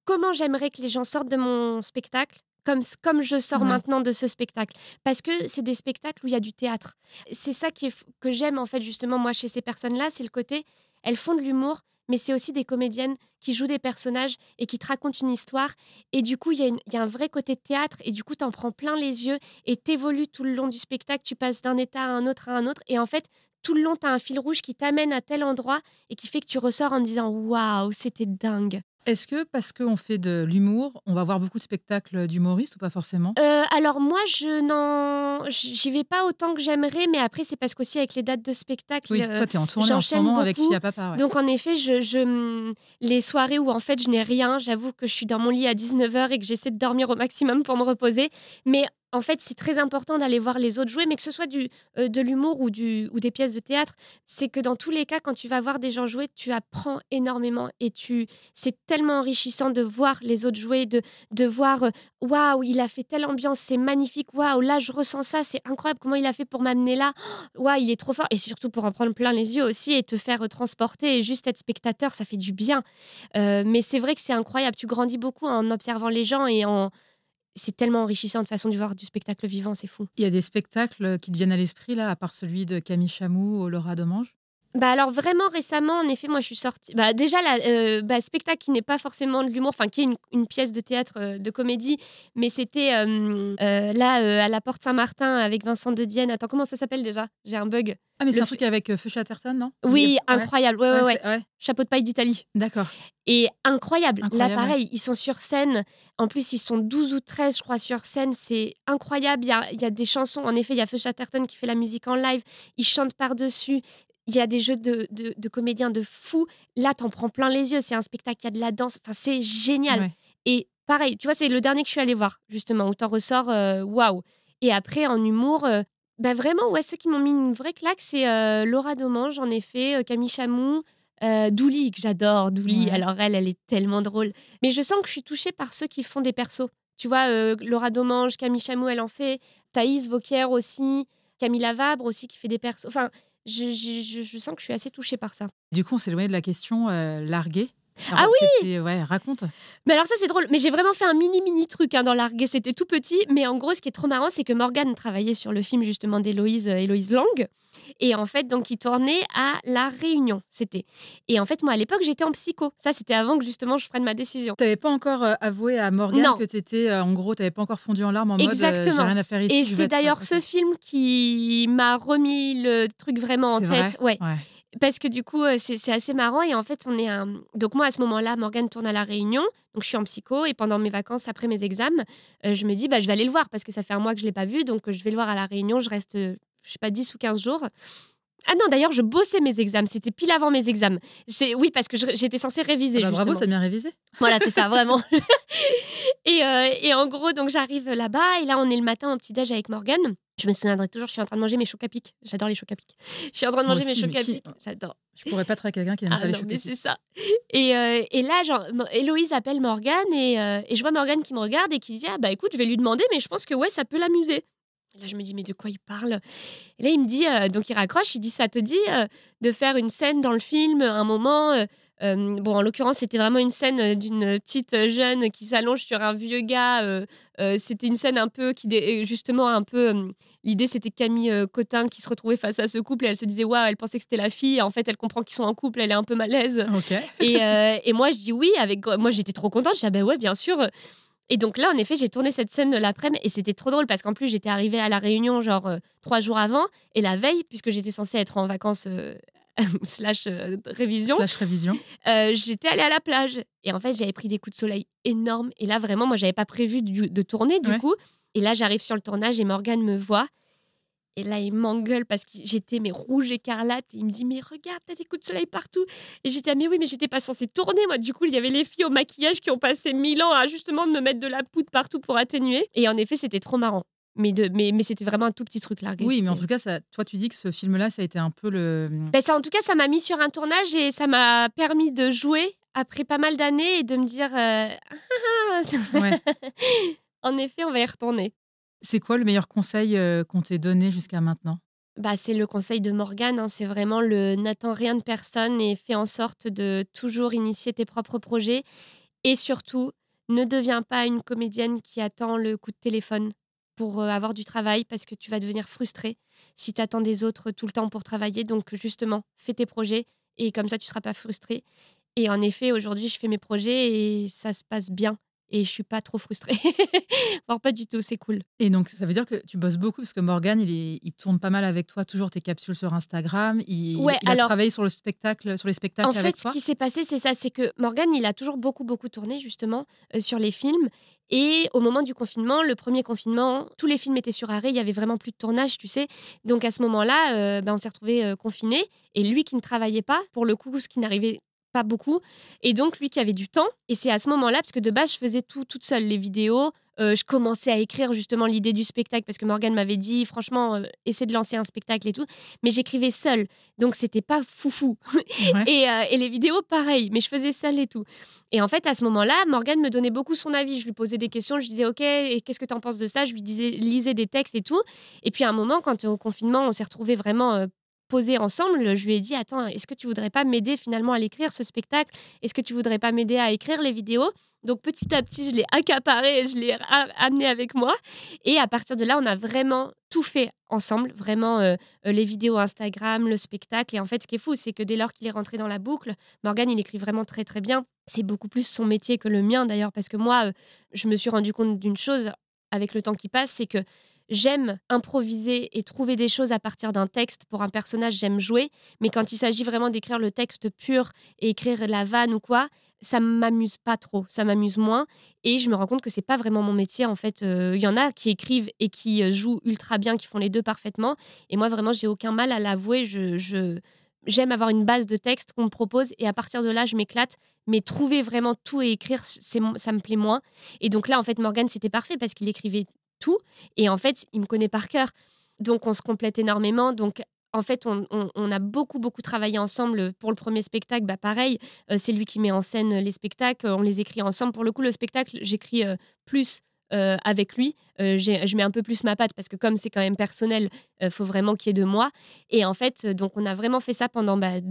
comment j'aimerais que les gens sortent de mon spectacle comme, comme je sors Ouais. maintenant de ce spectacle. Parce que c'est des spectacles où il y a du théâtre. C'est ça qui est, f- que j'aime, en fait, justement, moi, chez ces personnes-là, c'est le côté, elles font de l'humour, mais c'est aussi des comédiennes qui jouent des personnages et qui te racontent une histoire. Et du coup, il y, y a un vrai côté théâtre, et du coup, tu en prends plein les yeux, et t'évolues tout le long du spectacle, tu passes d'un état à un autre à un autre, et en fait, tout le long, tu as un fil rouge qui t'amène à tel endroit et qui fait que tu ressors en disant Waouh, c'était dingue. Est-ce que parce qu'on fait de l'humour, on va voir beaucoup de spectacles d'humoristes ou pas forcément? Euh, alors moi, je n'en, j'y vais pas autant que j'aimerais, mais après c'est parce qu'aussi avec les dates de spectacle, Oui, euh, toi, tu es en tournée en ce j'enchaîne moment avec beaucoup. Fille à Papa. ouais. donc en effet, je, je, les soirées où en fait je n'ai rien, j'avoue que je suis dans mon lit à 19h et que j'essaie de dormir au maximum pour me reposer, mais en fait, c'est très important d'aller voir les autres jouer, mais que ce soit du, euh, de l'humour ou, ou des pièces de théâtre, c'est que dans tous les cas, quand tu vas voir des gens jouer, tu apprends énormément et tu, c'est tellement enrichissant de voir les autres jouer, de, de voir euh, waouh, il a fait telle ambiance, c'est magnifique, waouh, là je ressens ça, c'est incroyable, comment il a fait pour m'amener là, <gasps> waouh, il est trop fort, et surtout pour en prendre plein les yeux aussi et te faire euh, transporter et juste être spectateur, ça fait du bien. Mais c'est vrai que c'est incroyable, tu grandis beaucoup en observant les gens et en. C'est tellement enrichissant de façon de voir du spectacle vivant, c'est fou. Il y a des spectacles qui te viennent à l'esprit, là, à part celui de Camille Chamou ou Laura Domange Bah alors vraiment récemment, en effet, moi je suis sortie. Bah déjà, la, euh, bah, spectacle qui n'est pas forcément de l'humour, enfin qui est une, une pièce de théâtre euh, de comédie, mais c'était euh, là à la Porte Saint-Martin avec Vincent de Dienne. Attends, comment ça s'appelle déjà? J'ai un bug. Ah, mais c'est Le un truc avec Feu Chatterton, non? Oui, Ouais. incroyable. Ouais, ouais, ouais. Chapeau de paille d'Italie. D'accord. Et incroyable. Incroyable, Là, pareil, ils sont sur scène. En plus, ils sont 12 ou 13, je crois, sur scène. C'est incroyable. Il y a, il y a des chansons. En effet, il y a Feu Chatterton qui fait la musique en live. Ils chantent par-dessus. Il y a des jeux de, de- de comédiens de fous. Là, t'en prends plein les yeux. C'est un spectacle, il y a de la danse. Enfin, c'est génial. Ouais. Et pareil, tu vois, c'est le dernier que je suis allée voir, justement, où t'en ressors, euh, waouh. Et après, en humour, euh, bah vraiment, ouais, ceux qui m'ont mis une vraie claque, c'est euh, Laura Domange, en effet, euh, Camille Chamou, Douli, que j'adore, Douli. Ouais. Alors, elle, elle est tellement drôle. Mais je sens que je suis touchée par ceux qui font des persos. Tu vois, Laura Domange, Camille Chamou, elle en fait. Thaïs Vauquier aussi. Camille Lavabre aussi, qui fait des persos. Enfin, je, sens que je suis assez touchée par ça. Du coup, on s'est éloigné de la question euh, larguée. Ah oui Ouais, raconte. Mais alors ça c'est drôle, mais j'ai vraiment fait un mini mini truc hein, dans l'argué, c'était tout petit, mais en gros ce qui est trop marrant c'est que Morgane travaillait sur le film justement d'Héloïse euh, Héloïse Lang, et en fait donc il tournait à La Réunion, c'était. Et en fait moi à l'époque j'étais en psycho, ça c'était avant que justement je prenne ma décision. T'avais pas encore euh, avoué à Morgane Non. que t'étais, euh, en gros, t'avais pas encore fondu en larmes en mode euh, j'ai Exactement. rien à faire ici. Et c'est d'ailleurs ce film qui m'a remis le truc vraiment en tête. vrai Ouais. Ouais. Parce que du coup, euh, c'est assez marrant. Et en fait, on est. Donc, moi, à ce moment-là, Morgane tourne à La Réunion. Donc, je suis en psycho. Et pendant mes vacances, après mes examens, euh, je me dis, bah, je vais aller le voir parce que ça fait un mois que je ne l'ai pas vu. Donc, euh, je vais le voir à La Réunion. Je reste, je sais pas, 10 ou 15 jours. Ah non, d'ailleurs, je bossais mes examens. C'était pile avant mes examens. C'est Oui, parce que j'étais censée réviser. Ah bah, bravo, t'as bien révisé. Voilà, c'est ça, <laughs> vraiment. <laughs> et, euh, et en gros, donc j'arrive là-bas et là, on est le matin au petit-déj avec Morgane. Je me souviendrai toujours, je suis en train de manger mes chocs à pic. J'adore les chocs à pic. Je suis en train de manger mes chocs à qui- pic. J'adore. Je pourrais pas être avec quelqu'un qui n'aime Ah pas les non, mais c'est ça. Et, euh, et là, genre, Héloïse appelle Morgane et, euh, et je vois Morgane qui me regarde et qui dit Ah bah écoute, je vais lui demander, mais je pense que ouais, ça peut l'amuser. Et là, je me dis Mais de quoi il parle? Et là, il me dit euh, Donc, il raccroche, il dit Ça te dit euh, de faire une scène dans le film, un moment euh, euh, bon, en l'occurrence, c'était vraiment une scène euh, d'une petite jeune qui s'allonge sur un vieux gars. euh, euh, c'était une scène un peu qui, justement, un peu. euh, L'idée, c'était Camille euh, Cotin qui se retrouvait face à ce couple et elle se disait Waouh, elle pensait que c'était la fille. En fait, elle comprend qu'ils sont en couple, elle est un peu malaise. Et, euh, et moi, je dis oui. Avec moi, j'étais trop contente. Je dis ah ben ouais, bien sûr. Et donc là, en effet, j'ai tourné cette scène l'après-midi et c'était trop drôle parce qu'en plus, j'étais arrivée à la Réunion genre euh, trois jours avant et la veille, puisque j'étais censée être en vacances euh, <laughs> slash euh, révision, Slash révision. j'étais allée à la plage. Et en fait, j'avais pris des coups de soleil énormes. Et là, vraiment, moi, j'avais pas prévu du- de tourner du Ouais. coup. Et là, j'arrive sur le tournage et Morgane me voit. Et là, il m'engueule parce que j'étais mais rouge écarlate. Et il me dit mais regarde, t'as des coups de soleil partout. Et j'étais ah, mais oui, mais j'étais pas censée tourner moi. Du coup, il y avait les filles au maquillage qui ont passé mille ans à justement me mettre de la poudre partout pour atténuer. Et en effet, c'était trop marrant. Mais, de, mais, mais c'était vraiment un tout petit truc largué. Oui, mais en tout cas, ça, toi, tu dis que ce film-là, ça a été un peu le. ben, ça, en tout cas, ça m'a mis sur un tournage et ça m'a permis de jouer après pas mal d'années et de me dire euh, <laughs> Ouais. en effet, on va y retourner. C'est quoi le meilleur conseil euh, qu'on t'ait donné jusqu'à maintenant? Bah, c'est le conseil de Morgane, hein, c'est vraiment le n'attends rien de personne et fais en sorte de toujours initier tes propres projets. Et surtout, ne deviens pas une comédienne qui attend le coup de téléphone pour euh, avoir du travail parce que tu vas devenir frustrée si tu attends des autres tout le temps pour travailler. Donc justement, fais tes projets et comme ça, tu ne seras pas frustrée. Et en effet, aujourd'hui, je fais mes projets et ça se passe bien. Et je suis pas trop frustrée. <laughs> Voire pas du tout, c'est cool. Et donc, ça veut dire que tu bosses beaucoup parce que Morgan, il, est- il tourne pas mal avec toi, toujours tes capsules sur Instagram. Il, Ouais, il a alors- travaillé sur le spectacle, sur les spectacles En fait, avec ce toi. qui s'est passé, c'est ça, c'est que Morgan, il a toujours beaucoup, beaucoup tourné justement euh, sur les films. Et au moment du confinement, le premier confinement, tous les films étaient sur arrêt, il y avait vraiment plus de tournage, tu sais. Donc à ce moment-là, euh, ben, on s'est retrouvés euh, confinés. Et lui qui ne travaillait pas, pour le coup, ce qui n'arrivait pas beaucoup. Et donc lui qui avait du temps. Et c'est à ce moment-là, parce que de base, je faisais tout toute seule, les vidéos. euh, je commençais à écrire justement l'idée du spectacle parce que Morgan m'avait dit, franchement, euh, essaie de lancer un spectacle et tout. Mais j'écrivais seule. Donc c'était pas foufou. <laughs> Ouais. Et, euh, et les vidéos, pareil, mais je faisais seule et tout. Et en fait, à ce moment-là, Morgane me donnait beaucoup son avis. Je lui posais des questions, je disais, OK, et qu'est-ce que tu en penses de ça Je lui disais, lisais des textes et tout. Et puis à un moment, quand au confinement, on s'est retrouvés vraiment posés ensemble, je lui ai dit, attends, est-ce que tu voudrais pas m'aider finalement à l'écrire, ce spectacle? Est-ce que tu voudrais pas m'aider à écrire les vidéos? Donc petit à petit, je l'ai accaparé, je l'ai amené avec moi. Et à partir de là, on a vraiment tout fait ensemble, vraiment euh, euh, les vidéos Instagram, le spectacle. Et en fait, ce qui est fou, c'est que dès lors qu'il est rentré dans la boucle, Morgan, il écrit vraiment très très bien. C'est beaucoup plus son métier que le mien d'ailleurs, parce que moi, euh, je me suis rendu compte d'une chose avec le temps qui passe, c'est que J'aime improviser et trouver des choses à partir d'un texte. Pour un personnage, j'aime jouer. Mais quand il s'agit vraiment d'écrire le texte pur et écrire la vanne ou quoi, ça m'amuse pas trop, ça m'amuse moins. Et je me rends compte que c'est pas vraiment mon métier. En fait, il euh, y en a qui écrivent et qui euh, jouent ultra bien, qui font les deux parfaitement. Et moi, vraiment, j'ai aucun mal à l'avouer. Je, j'aime avoir une base de texte qu'on me propose et à partir de là, je m'éclate. Mais trouver vraiment tout et écrire, c'est, ça me plaît moins. Et donc là, en fait, Morgan, c'était parfait parce qu'il écrivait tout. Et en fait, il me connaît par cœur. Donc, on se complète énormément. Donc, en fait, on, a beaucoup, beaucoup travaillé ensemble pour le premier spectacle. Bah, pareil, euh, c'est lui qui met en scène les spectacles. On les écrit ensemble. Pour le coup, le spectacle, j'écris euh, plus euh, avec lui. je mets un peu plus ma patte parce que comme c'est quand même personnel, faut vraiment qu'il y ait de moi. Et en fait, donc on a vraiment fait ça pendant 2-3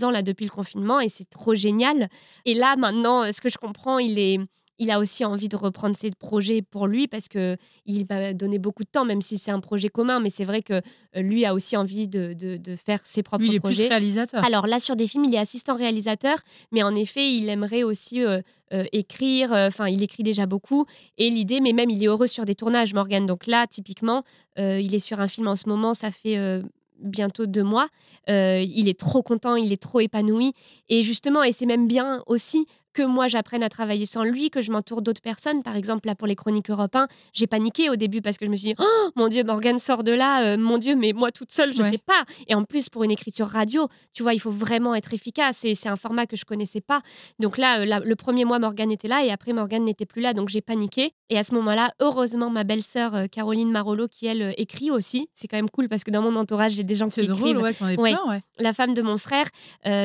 bah, ans là depuis le confinement et c'est trop génial. Et là maintenant, ce que je comprends, il est il a aussi envie de reprendre ses projets pour lui parce que il va donner beaucoup de temps, même si c'est un projet commun. Mais c'est vrai que euh, lui a aussi envie de, faire ses propres lui, il est projets. Plus réalisateur. Alors là, sur des films, il est assistant réalisateur, mais en effet, il aimerait aussi euh, euh, écrire. Enfin, il écrit déjà beaucoup. Et l'idée, mais même, il est heureux sur des tournages, Morgan. Donc là, typiquement, il est sur un film en ce moment. Ça fait bientôt deux mois. il est trop content, il est trop épanoui. Et justement, et c'est même bien aussi que moi j'apprenne à travailler sans lui, que je m'entoure d'autres personnes. Par exemple, là pour les chroniques Europe j'ai paniqué au début parce que je me suis dit oh, mon Dieu, Morgane sort de là, euh, mon Dieu, mais moi toute seule, je ne sais pas. Et en plus, pour une écriture radio, tu vois, il faut vraiment être efficace et c'est un format que je connaissais pas. Donc là, euh, le premier mois, Morgane était là et après, Morgane n'était plus là, donc j'ai paniqué. Et à ce moment-là, heureusement, ma belle-sœur euh, Caroline Marolo, qui elle écrit aussi, c'est quand même cool parce que dans mon entourage, j'ai des gens qui écrivent. Drôle, ouais, t'en es plein, ouais. La femme de mon frère,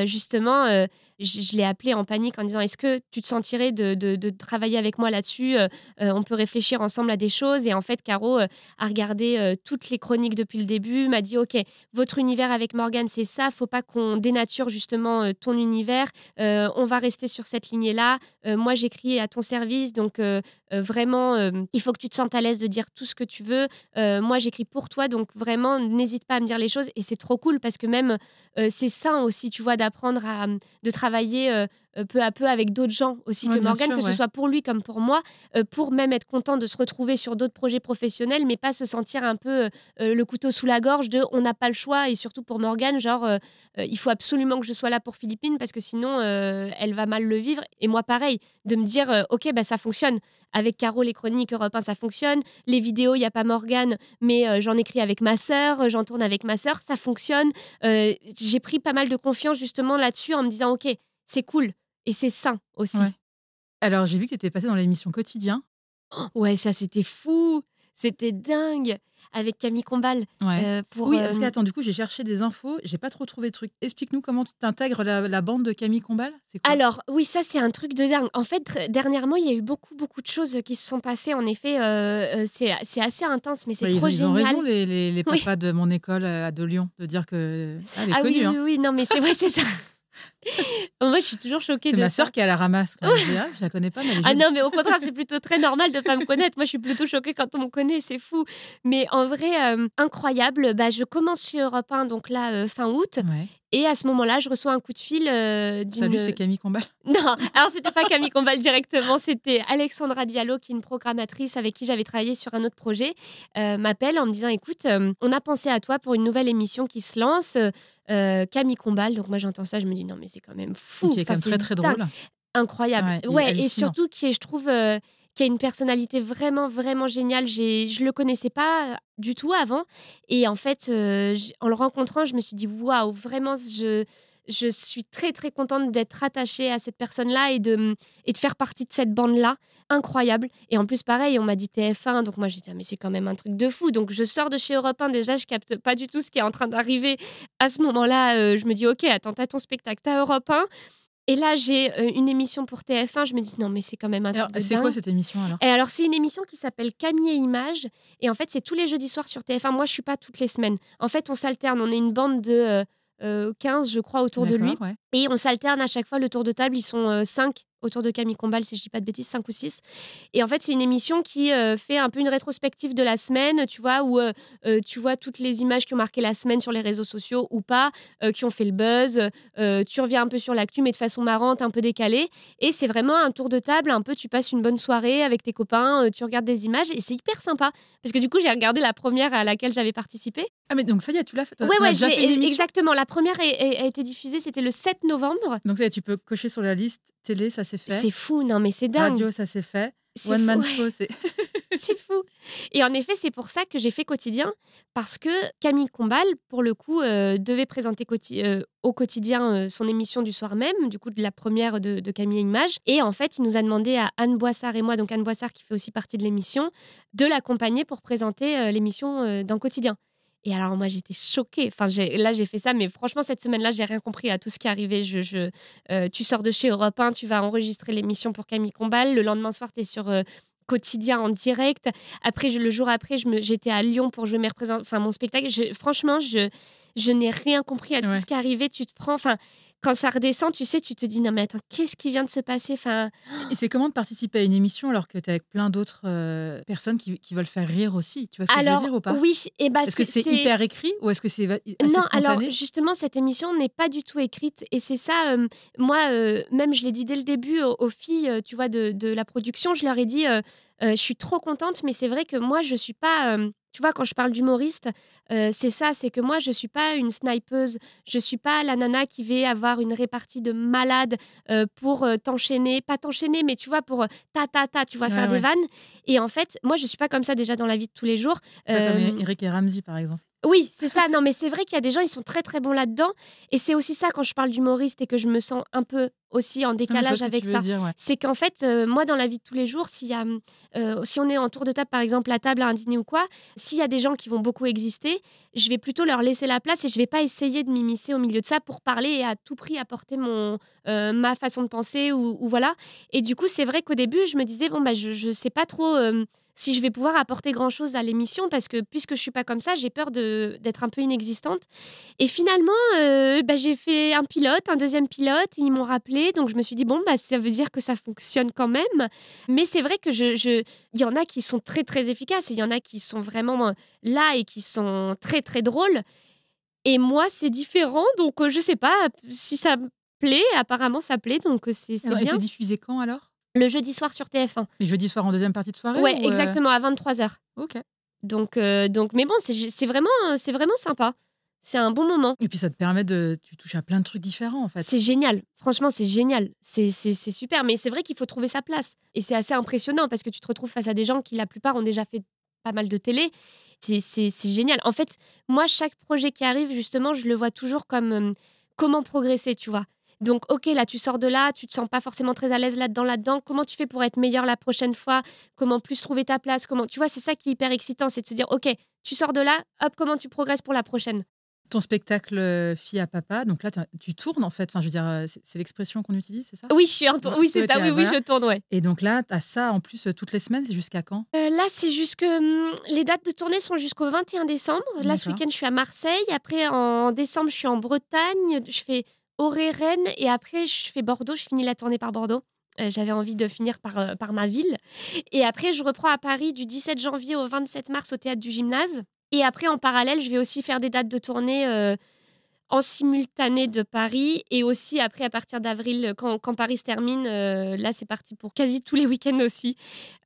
justement je, l'ai appelé en panique en disant est-ce que tu te sentirais de, travailler avec moi là-dessus euh, euh, On peut réfléchir ensemble à des choses. Et en fait, Caro euh, a regardé toutes les chroniques depuis le début, m'a dit ok, votre univers avec Morgane, c'est ça. Faut pas qu'on dénature justement ton univers. on va rester sur cette lignée-là. moi, j'écris à ton service, donc vraiment, il faut que tu te sentes à l'aise de dire tout ce que tu veux. moi, j'écris pour toi, donc vraiment, n'hésite pas à me dire les choses. Et c'est trop cool parce que même c'est sain aussi, tu vois, d'apprendre à de travailler euh, euh, peu à peu avec d'autres gens aussi que Morgane, que ce soit pour lui comme pour moi, euh, pour même être content de se retrouver sur d'autres projets professionnels, mais pas se sentir un peu le couteau sous la gorge de on n'a pas le choix. Et surtout pour Morgane, genre il faut absolument que je sois là pour Philippine parce que sinon elle va mal le vivre. Et moi pareil, de me dire ok bah ça fonctionne. Avec Caro les chroniques Europe 1 ça fonctionne. Les vidéos il y a pas Morgane, mais j'en écris avec ma sœur, j'en tourne avec ma sœur, ça fonctionne. J'ai pris pas mal de confiance justement là-dessus en me disant ok c'est cool et c'est sain aussi. Alors, j'ai vu que tu étais passée dans l'émission Quotidien. ouais, ça, c'était fou. C'était dingue. Avec Camille Combal. Euh, pour, oui, parce que, euh, attends, du coup, j'ai cherché des infos. J'ai pas trop trouvé de trucs. Explique-nous comment tu t'intègres la, bande de Camille Combal. Alors, oui, ça, c'est un truc de dingue. En fait, dernièrement, il y a eu beaucoup, beaucoup de choses qui se sont passées. En effet, euh, c'est assez intense, mais c'est trop ils génial. Ils ont raison, les, les, papas de mon école à de Lyon, de dire que. Ah, elle est ah connue, oui, hein. oui, oui, non, mais c'est vrai, c'est ça. <laughs> Moi, je suis toujours choquée. C'est ma sœur qui est à la ramasse. je, <laughs> je la connais pas. Mais ah non, mais au contraire, c'est plutôt très normal de pas me connaître. Moi, je suis plutôt choquée quand on me connaît. C'est fou. Mais en vrai, euh, incroyable. Bah, je commence chez Europe 1, donc là, euh, fin août. Et à ce moment-là, je reçois un coup de fil euh, Salut, c'est Camille Combal. <laughs> Non, alors c'était pas Camille Combal directement, c'était Alexandra Diallo, qui est une programmatrice avec qui j'avais travaillé sur un autre projet, m'appelle en me disant écoute, on a pensé à toi pour une nouvelle émission qui se lance. Euh, Camille Combal. Donc moi j'entends ça, je me dis non mais c'est quand même fou. Qui est quand même très très drôle. Incroyable. Ouais, et surtout qui est, je trouve, euh, qui a une personnalité vraiment vraiment géniale. Je le connaissais pas du tout avant, et en fait, euh, en le rencontrant, je me suis dit waouh, vraiment je je suis très très contente d'être attachée à cette personne-là et de, et de faire partie de cette bande-là. Incroyable. Et en plus, pareil, on m'a dit TF1, donc moi j'ai dit, ah, mais c'est quand même un truc de fou. Donc je sors de chez Europe 1, déjà, je capte pas du tout ce qui est en train d'arriver. À ce moment-là, euh, je me dis, ok, attends, t'as ton spectacle, t'as Europe 1. Et là, j'ai euh, une émission pour TF1. Je me dis, non, mais c'est quand même un truc de C'est quoi cette émission alors? Et alors, c'est une émission qui s'appelle Camille et Images. Et en fait, c'est tous les jeudis soirs sur TF1. Moi, je suis pas toutes les semaines. En fait, on s'alterne. On est une bande de. Euh, 15, je crois, autour de lui. Et on s'alterne à chaque fois le tour de table. Ils sont 5 autour de Camille Combal, si je dis pas de bêtises, 5 ou 6. Et en fait, c'est une émission qui euh, fait un peu une rétrospective de la semaine, tu vois, où euh, euh, tu vois toutes les images qui ont marqué la semaine sur les réseaux sociaux ou pas, qui ont fait le buzz. tu reviens un peu sur l'actu, mais de façon marrante, un peu décalée. Et c'est vraiment un tour de table, un peu, tu passes une bonne soirée avec tes copains, tu regardes des images, et c'est hyper sympa. Parce que du coup, j'ai regardé la première à laquelle j'avais participé. Ah, mais donc ça y est, tu l'as fait Ouais, ouais, fait exactement. La première a, a été diffusée, c'était le 7 novembre. Donc ça y est, tu peux cocher sur la liste télé, ça s'est fait. C'est fou, non mais c'est dingue. Radio, ça s'est fait. One Man Show, c'est. <laughs> <laughs> c'est fou. Et en effet, c'est pour ça que j'ai fait quotidien, parce que Camille Combal, pour le coup, euh, devait présenter euh, au quotidien euh, son émission du soir même, du coup de la première de, Camille Image. Et en fait, il nous a demandé à Anne Boissard et moi, donc Anne Boissard qui fait aussi partie de l'émission, de l'accompagner pour présenter l'émission dans quotidien. Et alors, moi, j'étais choquée. Enfin, là, j'ai fait ça, mais franchement, cette semaine-là, j'ai rien compris à tout ce qui arrivait. Je, tu sors de chez Europe 1, tu vas enregistrer l'émission pour Camille Combal. Le lendemain soir, tu es sur quotidien en direct. Après, le jour après, j'étais à Lyon pour jouer mes enfin, mon spectacle. franchement, je, je n'ai rien compris à tout ce qui arrivait. Tu te prends. Enfin, quand ça redescend, tu sais, tu te dis non mais attends, qu'est-ce qui vient de se passer? Enfin... Et c'est comment de participer à une émission alors que tu es avec plein d'autres euh, personnes qui, qui, veulent faire rire aussi? Tu vois ce que je veux dire ou pas? Oui, et eh bah, est-ce que c'est hyper écrit ou est-ce que c'est Non, alors justement, cette émission n'est pas du tout écrite et c'est ça, euh, moi, euh, même je l'ai dit dès le début aux, filles, tu vois, de, de, la production, je leur ai dit, je suis trop contente, mais c'est vrai que moi, je suis pas tu vois, quand je parle d'humoriste, euh, c'est ça, c'est que moi, je ne suis pas une snipeuse, je ne suis pas la nana qui va avoir une répartie de malade euh, pour euh, t'enchaîner, pas t'enchaîner, mais tu vois, pour ta, ta, ta, tu vas faire des vannes. Et en fait, moi, je ne suis pas comme ça déjà dans la vie de tous les jours. comme Eric et Ramsey, par exemple. Oui, c'est ça. Non, mais c'est vrai qu'il y a des gens, ils sont très très bons là-dedans. Et c'est aussi ça quand je parle d'humoriste et que je me sens un peu aussi en décalage avec ça. C'est qu'en fait, euh, moi, dans la vie de tous les jours, s'il y a, euh, si on est en tour de table, par exemple, à table, à un dîner ou quoi, s'il y a des gens qui vont beaucoup exister, je vais plutôt leur laisser la place et je vais pas essayer de m'immiscer au milieu de ça pour parler et à tout prix apporter mon, euh, ma façon de penser ou, voilà. Et du coup, c'est vrai qu'au début, je me disais, bon, bah, je, je sais pas trop si je vais pouvoir apporter grand chose à l'émission parce que puisque je suis pas comme ça, j'ai peur d'être un peu inexistante. Et finalement, bah, j'ai fait un pilote, un deuxième pilote, et ils m'ont rappelé donc je me suis dit, bon, bah, ça veut dire que ça fonctionne quand même. Mais c'est vrai que je, je, y en a qui sont très, très efficaces et il y en a qui sont vraiment euh, là et qui sont très, très drôles. Et moi, c'est différent. Donc, euh, je sais pas si ça plaît. Apparemment, ça plaît. Donc, euh, c'est bien. Et c'est diffusé quand alors? Le jeudi soir sur TF1. Et jeudi soir en deuxième partie de soirée Ouais, exactement, à 23h. Ok. Donc, donc mais bon, c'est vraiment, c'est vraiment sympa. C'est un bon moment. Et puis ça te permet de. Tu touches à plein de trucs différents en fait. C'est génial. Franchement, c'est génial. C'est super. Mais c'est vrai qu'il faut trouver sa place. Et c'est assez impressionnant parce que tu te retrouves face à des gens qui, la plupart, ont déjà fait pas mal de télé. C'est génial. En fait, moi, chaque projet qui arrive, justement, je le vois toujours comme euh, comment progresser, tu vois. Donc, ok, là, tu sors de là, tu te sens pas forcément très à l'aise là-dedans, là-dedans. Comment tu fais pour être meilleur la prochaine fois? Comment plus trouver ta place? Comment Tu vois, c'est ça qui est hyper excitant, c'est de se dire, ok, tu sors de là, hop, comment tu progresses pour la prochaine? Ton spectacle euh, Fille à papa, donc là, tu tournes en fait. Enfin, je veux dire, euh, c'est l'expression qu'on utilise, c'est ça? Oui, je suis en Oui, c'est ça. Oui, oui, je tourne, ouais. Et donc là, tu as ça en plus euh, toutes les semaines. C'est jusqu'à quand? Là, c'est jusque. Hum, les dates de tournée sont jusqu'au 21 décembre. Là, ce week-end, je suis à Marseille. Après, en décembre, je suis en Bretagne. Je fais Auré, Rennes. Et après, je fais Bordeaux. Je finis la tournée par Bordeaux. J'avais envie de finir par, par ma ville. Et après, je reprends à Paris du 17 janvier au 27 mars au théâtre du gymnase. Et après, en parallèle, je vais aussi faire des dates de tournée euh, en simultané de Paris. Et aussi, après, à partir d'avril, quand, Paris se termine, euh, là, c'est parti pour quasi tous les week-ends aussi.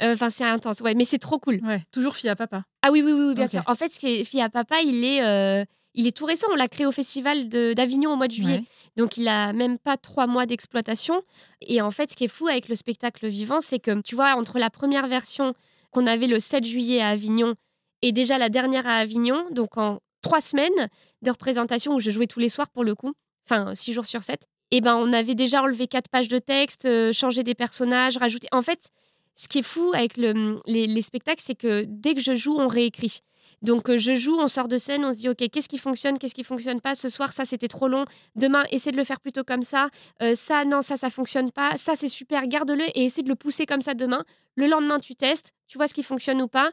Euh, enfin, c'est intense. Ouais, mais c'est trop cool. Ouais, toujours Fille à Papa. Ah oui, oui, oui, bien sûr. En fait, ce qui est Fille à Papa, il est, il est tout récent. On l'a créé au Festival d'Avignon au mois de juillet. Donc, il a même pas trois mois d'exploitation. Et en fait, ce qui est fou avec le spectacle vivant, c'est que, tu vois, entre la première version qu'on avait le 7 juillet à Avignon et déjà la dernière à Avignon, donc en trois semaines de représentation où je jouais tous les soirs pour le coup, enfin six jours sur sept, et eh ben on avait déjà enlevé quatre pages de texte, euh, changé des personnages, rajouté. En fait, ce qui est fou avec le, les, spectacles, c'est que dès que je joue, on réécrit. Donc euh, je joue, on sort de scène, on se dit ok qu'est-ce qui fonctionne, qu'est-ce qui fonctionne pas? Ce soir ça c'était trop long. Demain essaie de le faire plutôt comme ça. Euh, ça non ça ça fonctionne pas. Ça c'est super, garde-le et essaie de le pousser comme ça demain. Le lendemain tu testes, tu vois ce qui fonctionne ou pas.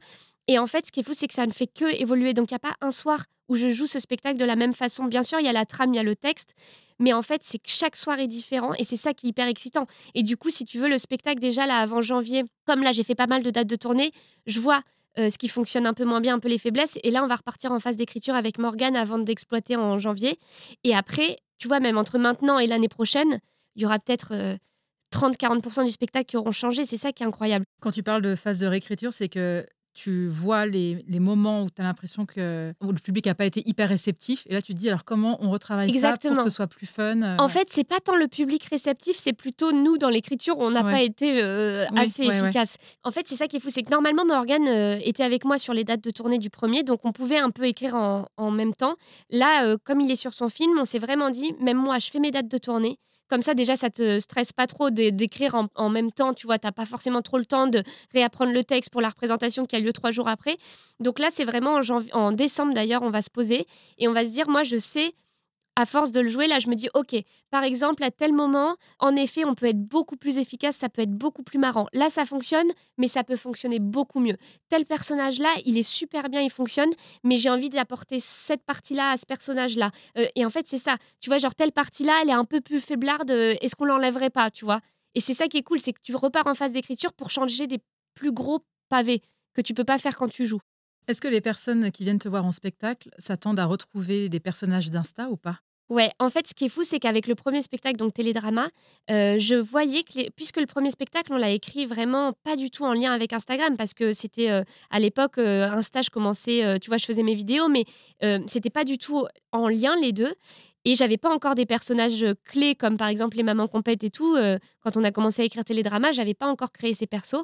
Et en fait, ce qui est fou, c'est que ça ne fait que évoluer. Donc, il n'y a pas un soir où je joue ce spectacle de la même façon. Bien sûr, il y a la trame, il y a le texte, mais en fait, c'est que chaque soir est différent et c'est ça qui est hyper excitant. Et du coup, si tu veux, le spectacle, déjà, là, avant janvier, comme là, j'ai fait pas mal de dates de tournée, je vois euh, ce qui fonctionne un peu moins bien, un peu les faiblesses. Et là, on va repartir en phase d'écriture avec Morgane avant d'exploiter en janvier. Et après, tu vois, même entre maintenant et l'année prochaine, il y aura peut-être 30-40% du spectacle qui auront changé. C'est ça qui est incroyable. Quand tu parles de phase de réécriture, c'est que tu vois les, les moments où tu as l'impression que le public n'a pas été hyper réceptif. Et là, tu te dis, alors comment on retravaille Exactement. ça pour que ce soit plus fun euh, En ouais. fait, c'est pas tant le public réceptif, c'est plutôt nous dans l'écriture on n'a Ouais. pas été euh, Oui, assez ouais, efficace. En fait, c'est ça qui est fou, c'est que normalement Morgane euh, était avec moi sur les dates de tournée du premier, donc on pouvait un peu écrire en, en même temps. Là, comme il est sur son film, on s'est vraiment dit, même moi, je fais mes dates de tournée. Comme ça, déjà, ça te stresse pas trop d'écrire en, même temps. Tu vois, t'as pas forcément trop le temps de réapprendre le texte pour la représentation qui a lieu trois jours après. Donc là, c'est vraiment en décembre d'ailleurs, on va se poser et on va se dire, moi, je sais à force de le jouer, là, je me dis, OK, par exemple, à tel moment, en effet, on peut être beaucoup plus efficace, ça peut être beaucoup plus marrant. Là, ça fonctionne, mais ça peut fonctionner beaucoup mieux. Tel personnage-là, il est super bien, il fonctionne, mais j'ai envie d'apporter cette partie-là à ce personnage-là. Euh, et en fait, c'est ça. Tu vois, genre, telle partie-là, elle est un peu plus faiblarde, euh, est-ce qu'on l'enlèverait pas, tu vois? Et c'est ça qui est cool, c'est que tu repars en phase d'écriture pour changer des plus gros pavés que tu peux pas faire quand tu joues. Est-ce que les personnes qui viennent te voir en spectacle s'attendent à retrouver des personnages d'Insta ou pas? Ouais, en fait, ce qui est fou, c'est qu'avec le premier spectacle, donc Télédrama, euh, je voyais que, puisque le premier spectacle, on l'a écrit vraiment pas du tout en lien avec Instagram, parce que c'était euh, à l'époque, euh, Insta, je commençais, tu vois, je faisais mes vidéos, mais c'était pas du tout en lien les deux. Et j'avais pas encore des personnages euh, clés comme par exemple les mamans compètes et tout. euh, quand on a commencé à écrire Télédrama, j'avais pas encore créé ces persos.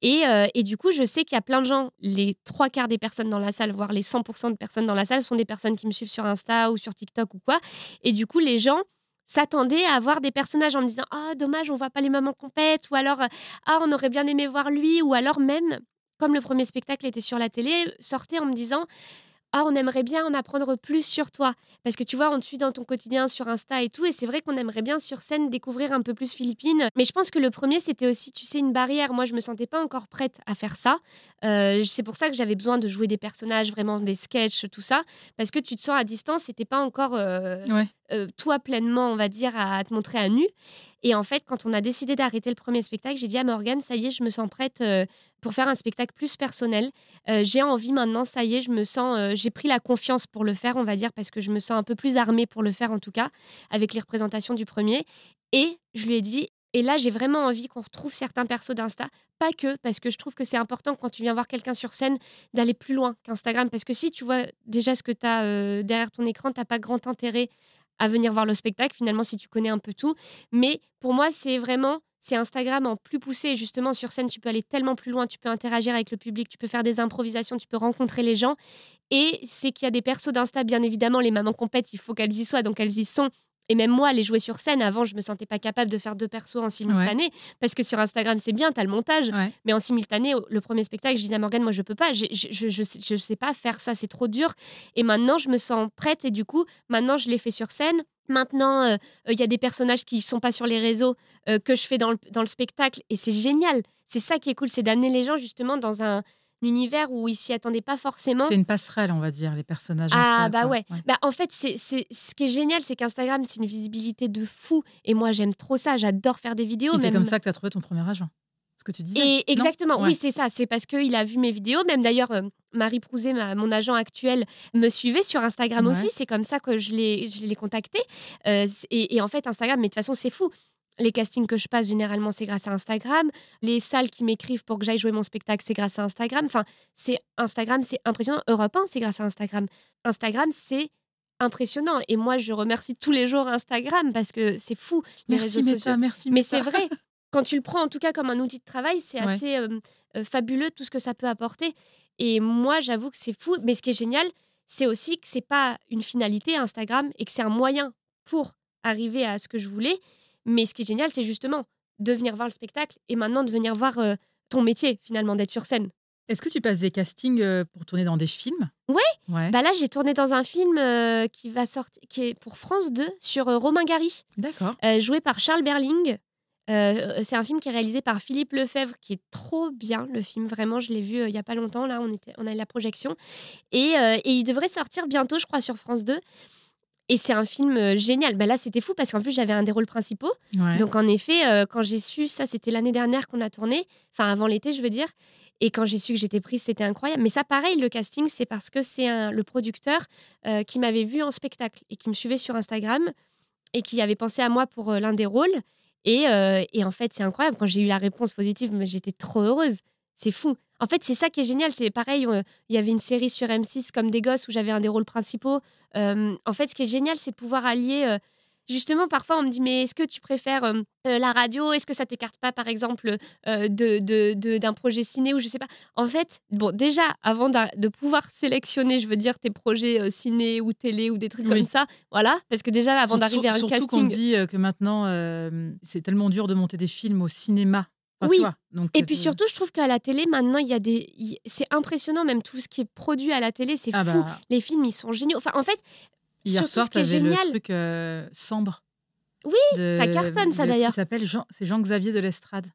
Et, euh, et du coup, je sais qu'il y a plein de gens, les trois quarts des personnes dans la salle, voire les 100% de personnes dans la salle, sont des personnes qui me suivent sur Insta ou sur TikTok ou quoi. Et du coup, les gens s'attendaient à avoir des personnages en me disant Ah, dommage, on voit pas les mamans compètes, ou alors Ah, on aurait bien aimé voir lui, ou alors même, comme le premier spectacle était sur la télé, sortait en me disant ah, on aimerait bien en apprendre plus sur toi. Parce que tu vois, on te suit dans ton quotidien sur Insta et tout. Et c'est vrai qu'on aimerait bien sur scène découvrir un peu plus Philippines. Mais je pense que le premier, c'était aussi, tu sais, une barrière. Moi, je me sentais pas encore prête à faire ça. Euh, c'est pour ça que j'avais besoin de jouer des personnages, vraiment des sketchs, tout ça. Parce que tu te sens à distance et t'es pas encore euh, Ouais. euh, toi pleinement, on va dire, à te montrer à nu. Et en fait, quand on a décidé d'arrêter le premier spectacle, j'ai dit à Morgane, ça y est, je me sens prête euh, pour faire un spectacle plus personnel. Euh, j'ai envie maintenant, ça y est, je me sens, euh, j'ai pris la confiance pour le faire, on va dire, parce que je me sens un peu plus armée pour le faire en tout cas, avec les représentations du premier. Et je lui ai dit, et là, j'ai vraiment envie qu'on retrouve certains persos d'Insta, pas que, parce que je trouve que c'est important quand tu viens voir quelqu'un sur scène d'aller plus loin qu'Instagram, parce que si tu vois déjà ce que tu as derrière ton écran, tu pas grand intérêt à venir voir le spectacle, finalement, si tu connais un peu tout. Mais pour moi, c'est vraiment, c'est Instagram en plus poussé. Justement, sur scène, tu peux aller tellement plus loin, tu peux interagir avec le public, tu peux faire des improvisations, tu peux rencontrer les gens. Et c'est qu'il y a des persos d'Insta, bien évidemment, les mamans compètes, il faut qu'elles y soient, donc elles y sont. Et même moi, les jouer sur scène, avant, je me sentais pas capable de faire deux persos en simultané. Parce que sur Instagram, c'est bien, tu as le montage. Ouais. Mais en simultané, le premier spectacle, je disais à Morgane, moi, je peux pas, je, je, je, sais- je sais pas faire ça, c'est trop dur. Et maintenant, je me sens prête et du coup, maintenant, je l'ai fait sur scène. Maintenant, euh, euh, il y a des personnages qui sont pas sur les réseaux euh, que je fais dans le, dans le spectacle et c'est génial. C'est ça qui est cool, c'est d'amener les gens justement dans un univers où ils s'y attendaient pas forcément. C'est une passerelle, on va dire, les personnages Ah Insta, bah ouais. Bah, en fait, c'est, c'est, ce qui est génial, c'est qu'Instagram, c'est une visibilité de fou. Et moi, j'aime trop ça. J'adore faire des vidéos. C'est comme ça que tu as trouvé ton premier agent. Ce que tu disais. Et exactement, Ouais. oui, c'est ça. C'est parce qu'il a vu mes vidéos. Même d'ailleurs, euh, Marie Prouzet, ma- mon agent actuel, me suivait sur Instagram Ouais. aussi. C'est comme ça que je l'ai, je l'ai contacté. Euh, et, et en fait, Instagram, mais de toute façon, c'est fou. Les castings que je passe, généralement, c'est grâce à Instagram. Les salles qui m'écrivent pour que j'aille jouer mon spectacle, c'est grâce à Instagram. Enfin, c'est Instagram, c'est impressionnant. Europe 1, c'est grâce à Instagram. Instagram, c'est impressionnant. Et moi, je remercie tous les jours Instagram parce que c'est fou, les Merci réseaux Meta, sociaux. merci Mais c'est vrai. <laughs> Quand tu le prends en tout cas comme un outil de travail, c'est Ouais. assez euh, euh, fabuleux tout ce que ça peut apporter. Et moi, j'avoue que c'est fou. Mais ce qui est génial, c'est aussi que c'est pas une finalité Instagram et que c'est un moyen pour arriver à ce que je voulais. Mais ce qui est génial, c'est justement de venir voir le spectacle et maintenant de venir voir euh, ton métier finalement, d'être sur scène. Est-ce que tu passes des castings euh, pour tourner dans des films? Ouais. Ouais. Bah là, j'ai tourné dans un film euh, qui va sortir, qui est pour France 2 sur euh, Romain Gary. D'accord. euh, joué par Charles Berling. C'est un film qui est réalisé par Philippe Lefebvre, qui est trop bien, le film. Vraiment, je l'ai vu il y a pas longtemps. Là, on, était, on a eu la projection. Et, et il devrait sortir bientôt, je crois, sur France 2. Et c'est un film euh, génial. Ben là, c'était fou parce qu'en plus, j'avais un des rôles principaux. Ouais. Donc, en effet, euh, quand j'ai su, ça, c'était l'année dernière qu'on a tourné, enfin, avant l'été, je veux dire. Et quand j'ai su que j'étais prise, c'était incroyable. Mais ça, pareil, le casting, c'est parce que c'est le producteur euh, qui m'avait vu en spectacle et qui me suivait sur Instagram et qui avait pensé à moi pour euh, l'un des rôles. Et, et en fait, c'est incroyable. Quand j'ai eu la réponse positive, j'étais trop heureuse. C'est fou. En fait, c'est ça qui est génial. C'est pareil, il y avait une série sur M6 comme des gosses où j'avais un des rôles principaux. Euh, en fait, ce qui est génial, c'est de pouvoir allier. euh, justement, parfois, on me dit Mais est-ce que tu préfères euh, la radio? Est-ce que ça t'écarte pas, par exemple, euh, de, de- de- d'un projet ciné ou je sais pas? En fait, bon, déjà, avant de pouvoir sélectionner, je veux dire, tes projets ciné ou télé ou des trucs Oui. comme ça, voilà, parce que déjà, avant d'arriver à un Surtout qu'on casting. dit que maintenant, c'est tellement dur de monter des films au cinéma. Enfin, Oui. tu vois, donc, Et euh, puis surtout, je trouve qu'à la télé, maintenant, il y a des. C'est impressionnant, même tout ce qui est produit à la télé, c'est ah fou. bah, Les films, ils sont géniaux. Enfin, en fait, hier surtout, soir, ce qui est t'avais le génial- truc euh, Sambre. Oui, de- ça cartonne, ça, d'ailleurs. Il s'appelle Jean, c'est Jean-Xavier de l'Estrade.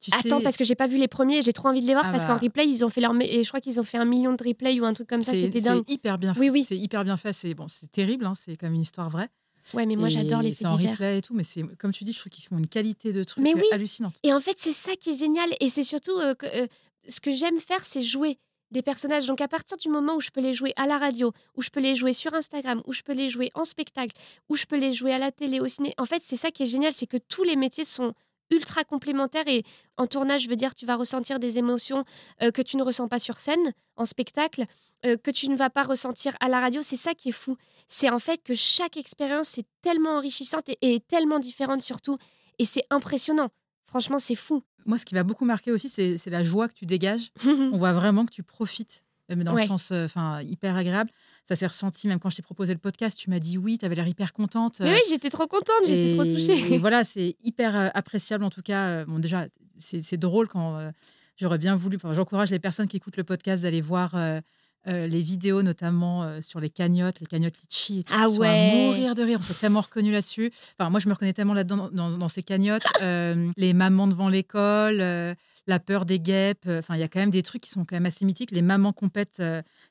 Tu attends, sais, parce que j'ai pas vu les premiers, j'ai trop envie de les voir Ah parce qu'en bah. replay, ils ont fait leur. Et je crois qu'ils ont fait un million de replays ou un truc comme ça, c'est c'était c'est dingue. hyper bien fait. Oui, oui. C'est hyper bien fait. C'est bon, c'est terrible. hein, c'est même une histoire vraie. Ouais, mais moi, j'adore les C'est faits en divers. replay et tout, mais c'est comme tu dis, je trouve qu'ils font une qualité de truc Mais euh, oui. hallucinante. Et en fait, c'est ça qui est génial. Et c'est surtout euh, que, euh, ce que j'aime faire, c'est jouer des personnages. Donc à partir du moment où je peux les jouer à la radio, où je peux les jouer sur Instagram, où je peux les jouer en spectacle, où je peux les jouer à la télé, au ciné. En fait, c'est ça qui est génial, c'est que tous les métiers sont ultra complémentaires et en tournage, je veux dire, tu vas ressentir des émotions euh, que tu ne ressens pas sur scène, en spectacle, euh, que tu ne vas pas ressentir à la radio. C'est ça qui est fou. C'est en fait que chaque expérience est tellement enrichissante et, et tellement différente surtout. Et c'est impressionnant. Franchement, c'est fou. Moi, ce qui m'a beaucoup marqué aussi, c'est la joie que tu dégages. <laughs> On voit vraiment que tu profites, mais dans Ouais. le sens euh, enfin hyper agréable. Ça s'est ressenti même quand je t'ai proposé le podcast. Tu m'as dit oui, tu avais l'air hyper contente. Mais oui, j'étais trop contente, j'étais trop touchée. Et voilà, c'est hyper euh, appréciable en tout cas. Euh, Bon, déjà, c'est c'est drôle quand euh, j'aurais bien voulu. Enfin, j'encourage les personnes qui écoutent le podcast d'aller voir euh, euh, les vidéos, notamment euh, sur les cagnottes, les cagnottes litchi et tout. Ah qui sont ouais. à mourir de rire. On s'est tellement reconnu là-dessus. Enfin, moi, je me reconnais tellement là-dedans dans, dans ces cagnottes. <laughs> Euh, les mamans devant l'école. la peur des guêpes, enfin il y a quand même des trucs qui sont quand même assez mythiques. Les mamans compètent,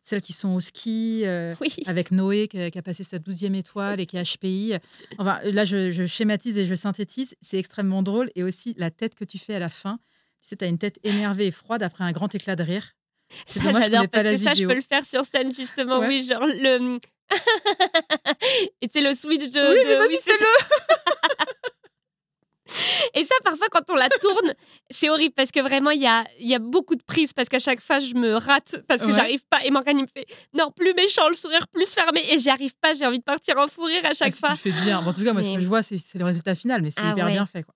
celles qui sont au ski, Oui. avec Noé qui a, qui a passé sa douzième étoile et qui est HPI. Enfin, là, je, je schématise et je synthétise. C'est extrêmement drôle. Et aussi, la tête que tu fais à la fin. Tu sais, tu as une tête énervée et froide après un grand éclat de rire. Ça, j'adore parce que ça, je peux le faire sur scène, justement. Ouais. Oui, genre le. <laughs> Et c'est le switch de. Oui, de- vas-y, c'est ça. <laughs> Et ça, parfois, quand on la tourne, c'est horrible parce que vraiment, il y a, y a beaucoup de prises parce qu'à chaque fois, je me rate parce que Ouais. j'arrive pas. Et Morgane, il me fait non, plus méchant, le sourire plus fermé. Et j'y arrive pas, j'ai envie de partir en fou rire à Ah, chaque fois. Le fais bien. Bon, en tout cas, moi, ce que je vois, c'est c'est le résultat final, mais c'est Ah hyper ouais. bien fait. Quoi.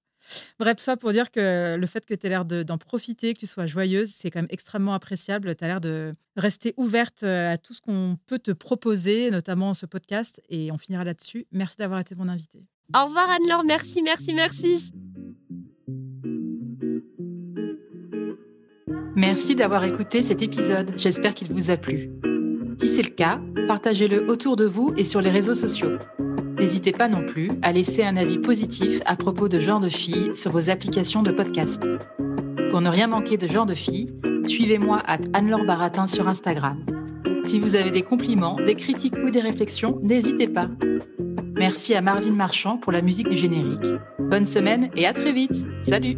Bref, tout ça pour dire que le fait que tu aies l'air de- d'en profiter, que tu sois joyeuse, c'est quand même extrêmement appréciable. Tu as l'air de rester ouverte euh, à tout ce qu'on peut te proposer, notamment ce podcast. Et on finira là-dessus. Merci d'avoir été mon invité. Au revoir, Anne-Laure. Merci, merci, merci. Merci d'avoir écouté cet épisode. J'espère qu'il vous a plu. Si c'est le cas, partagez-le autour de vous et sur les réseaux sociaux. N'hésitez pas non plus à laisser un avis positif à propos de Genre de Filles sur vos applications de podcast. Pour ne rien manquer de Genre de Filles, suivez-moi à Anne-Laure Baratin sur Instagram. Si vous avez des compliments, des critiques ou des réflexions, n'hésitez pas. Merci à Marvin Marchand pour la musique du générique. Bonne semaine et à très vite. Salut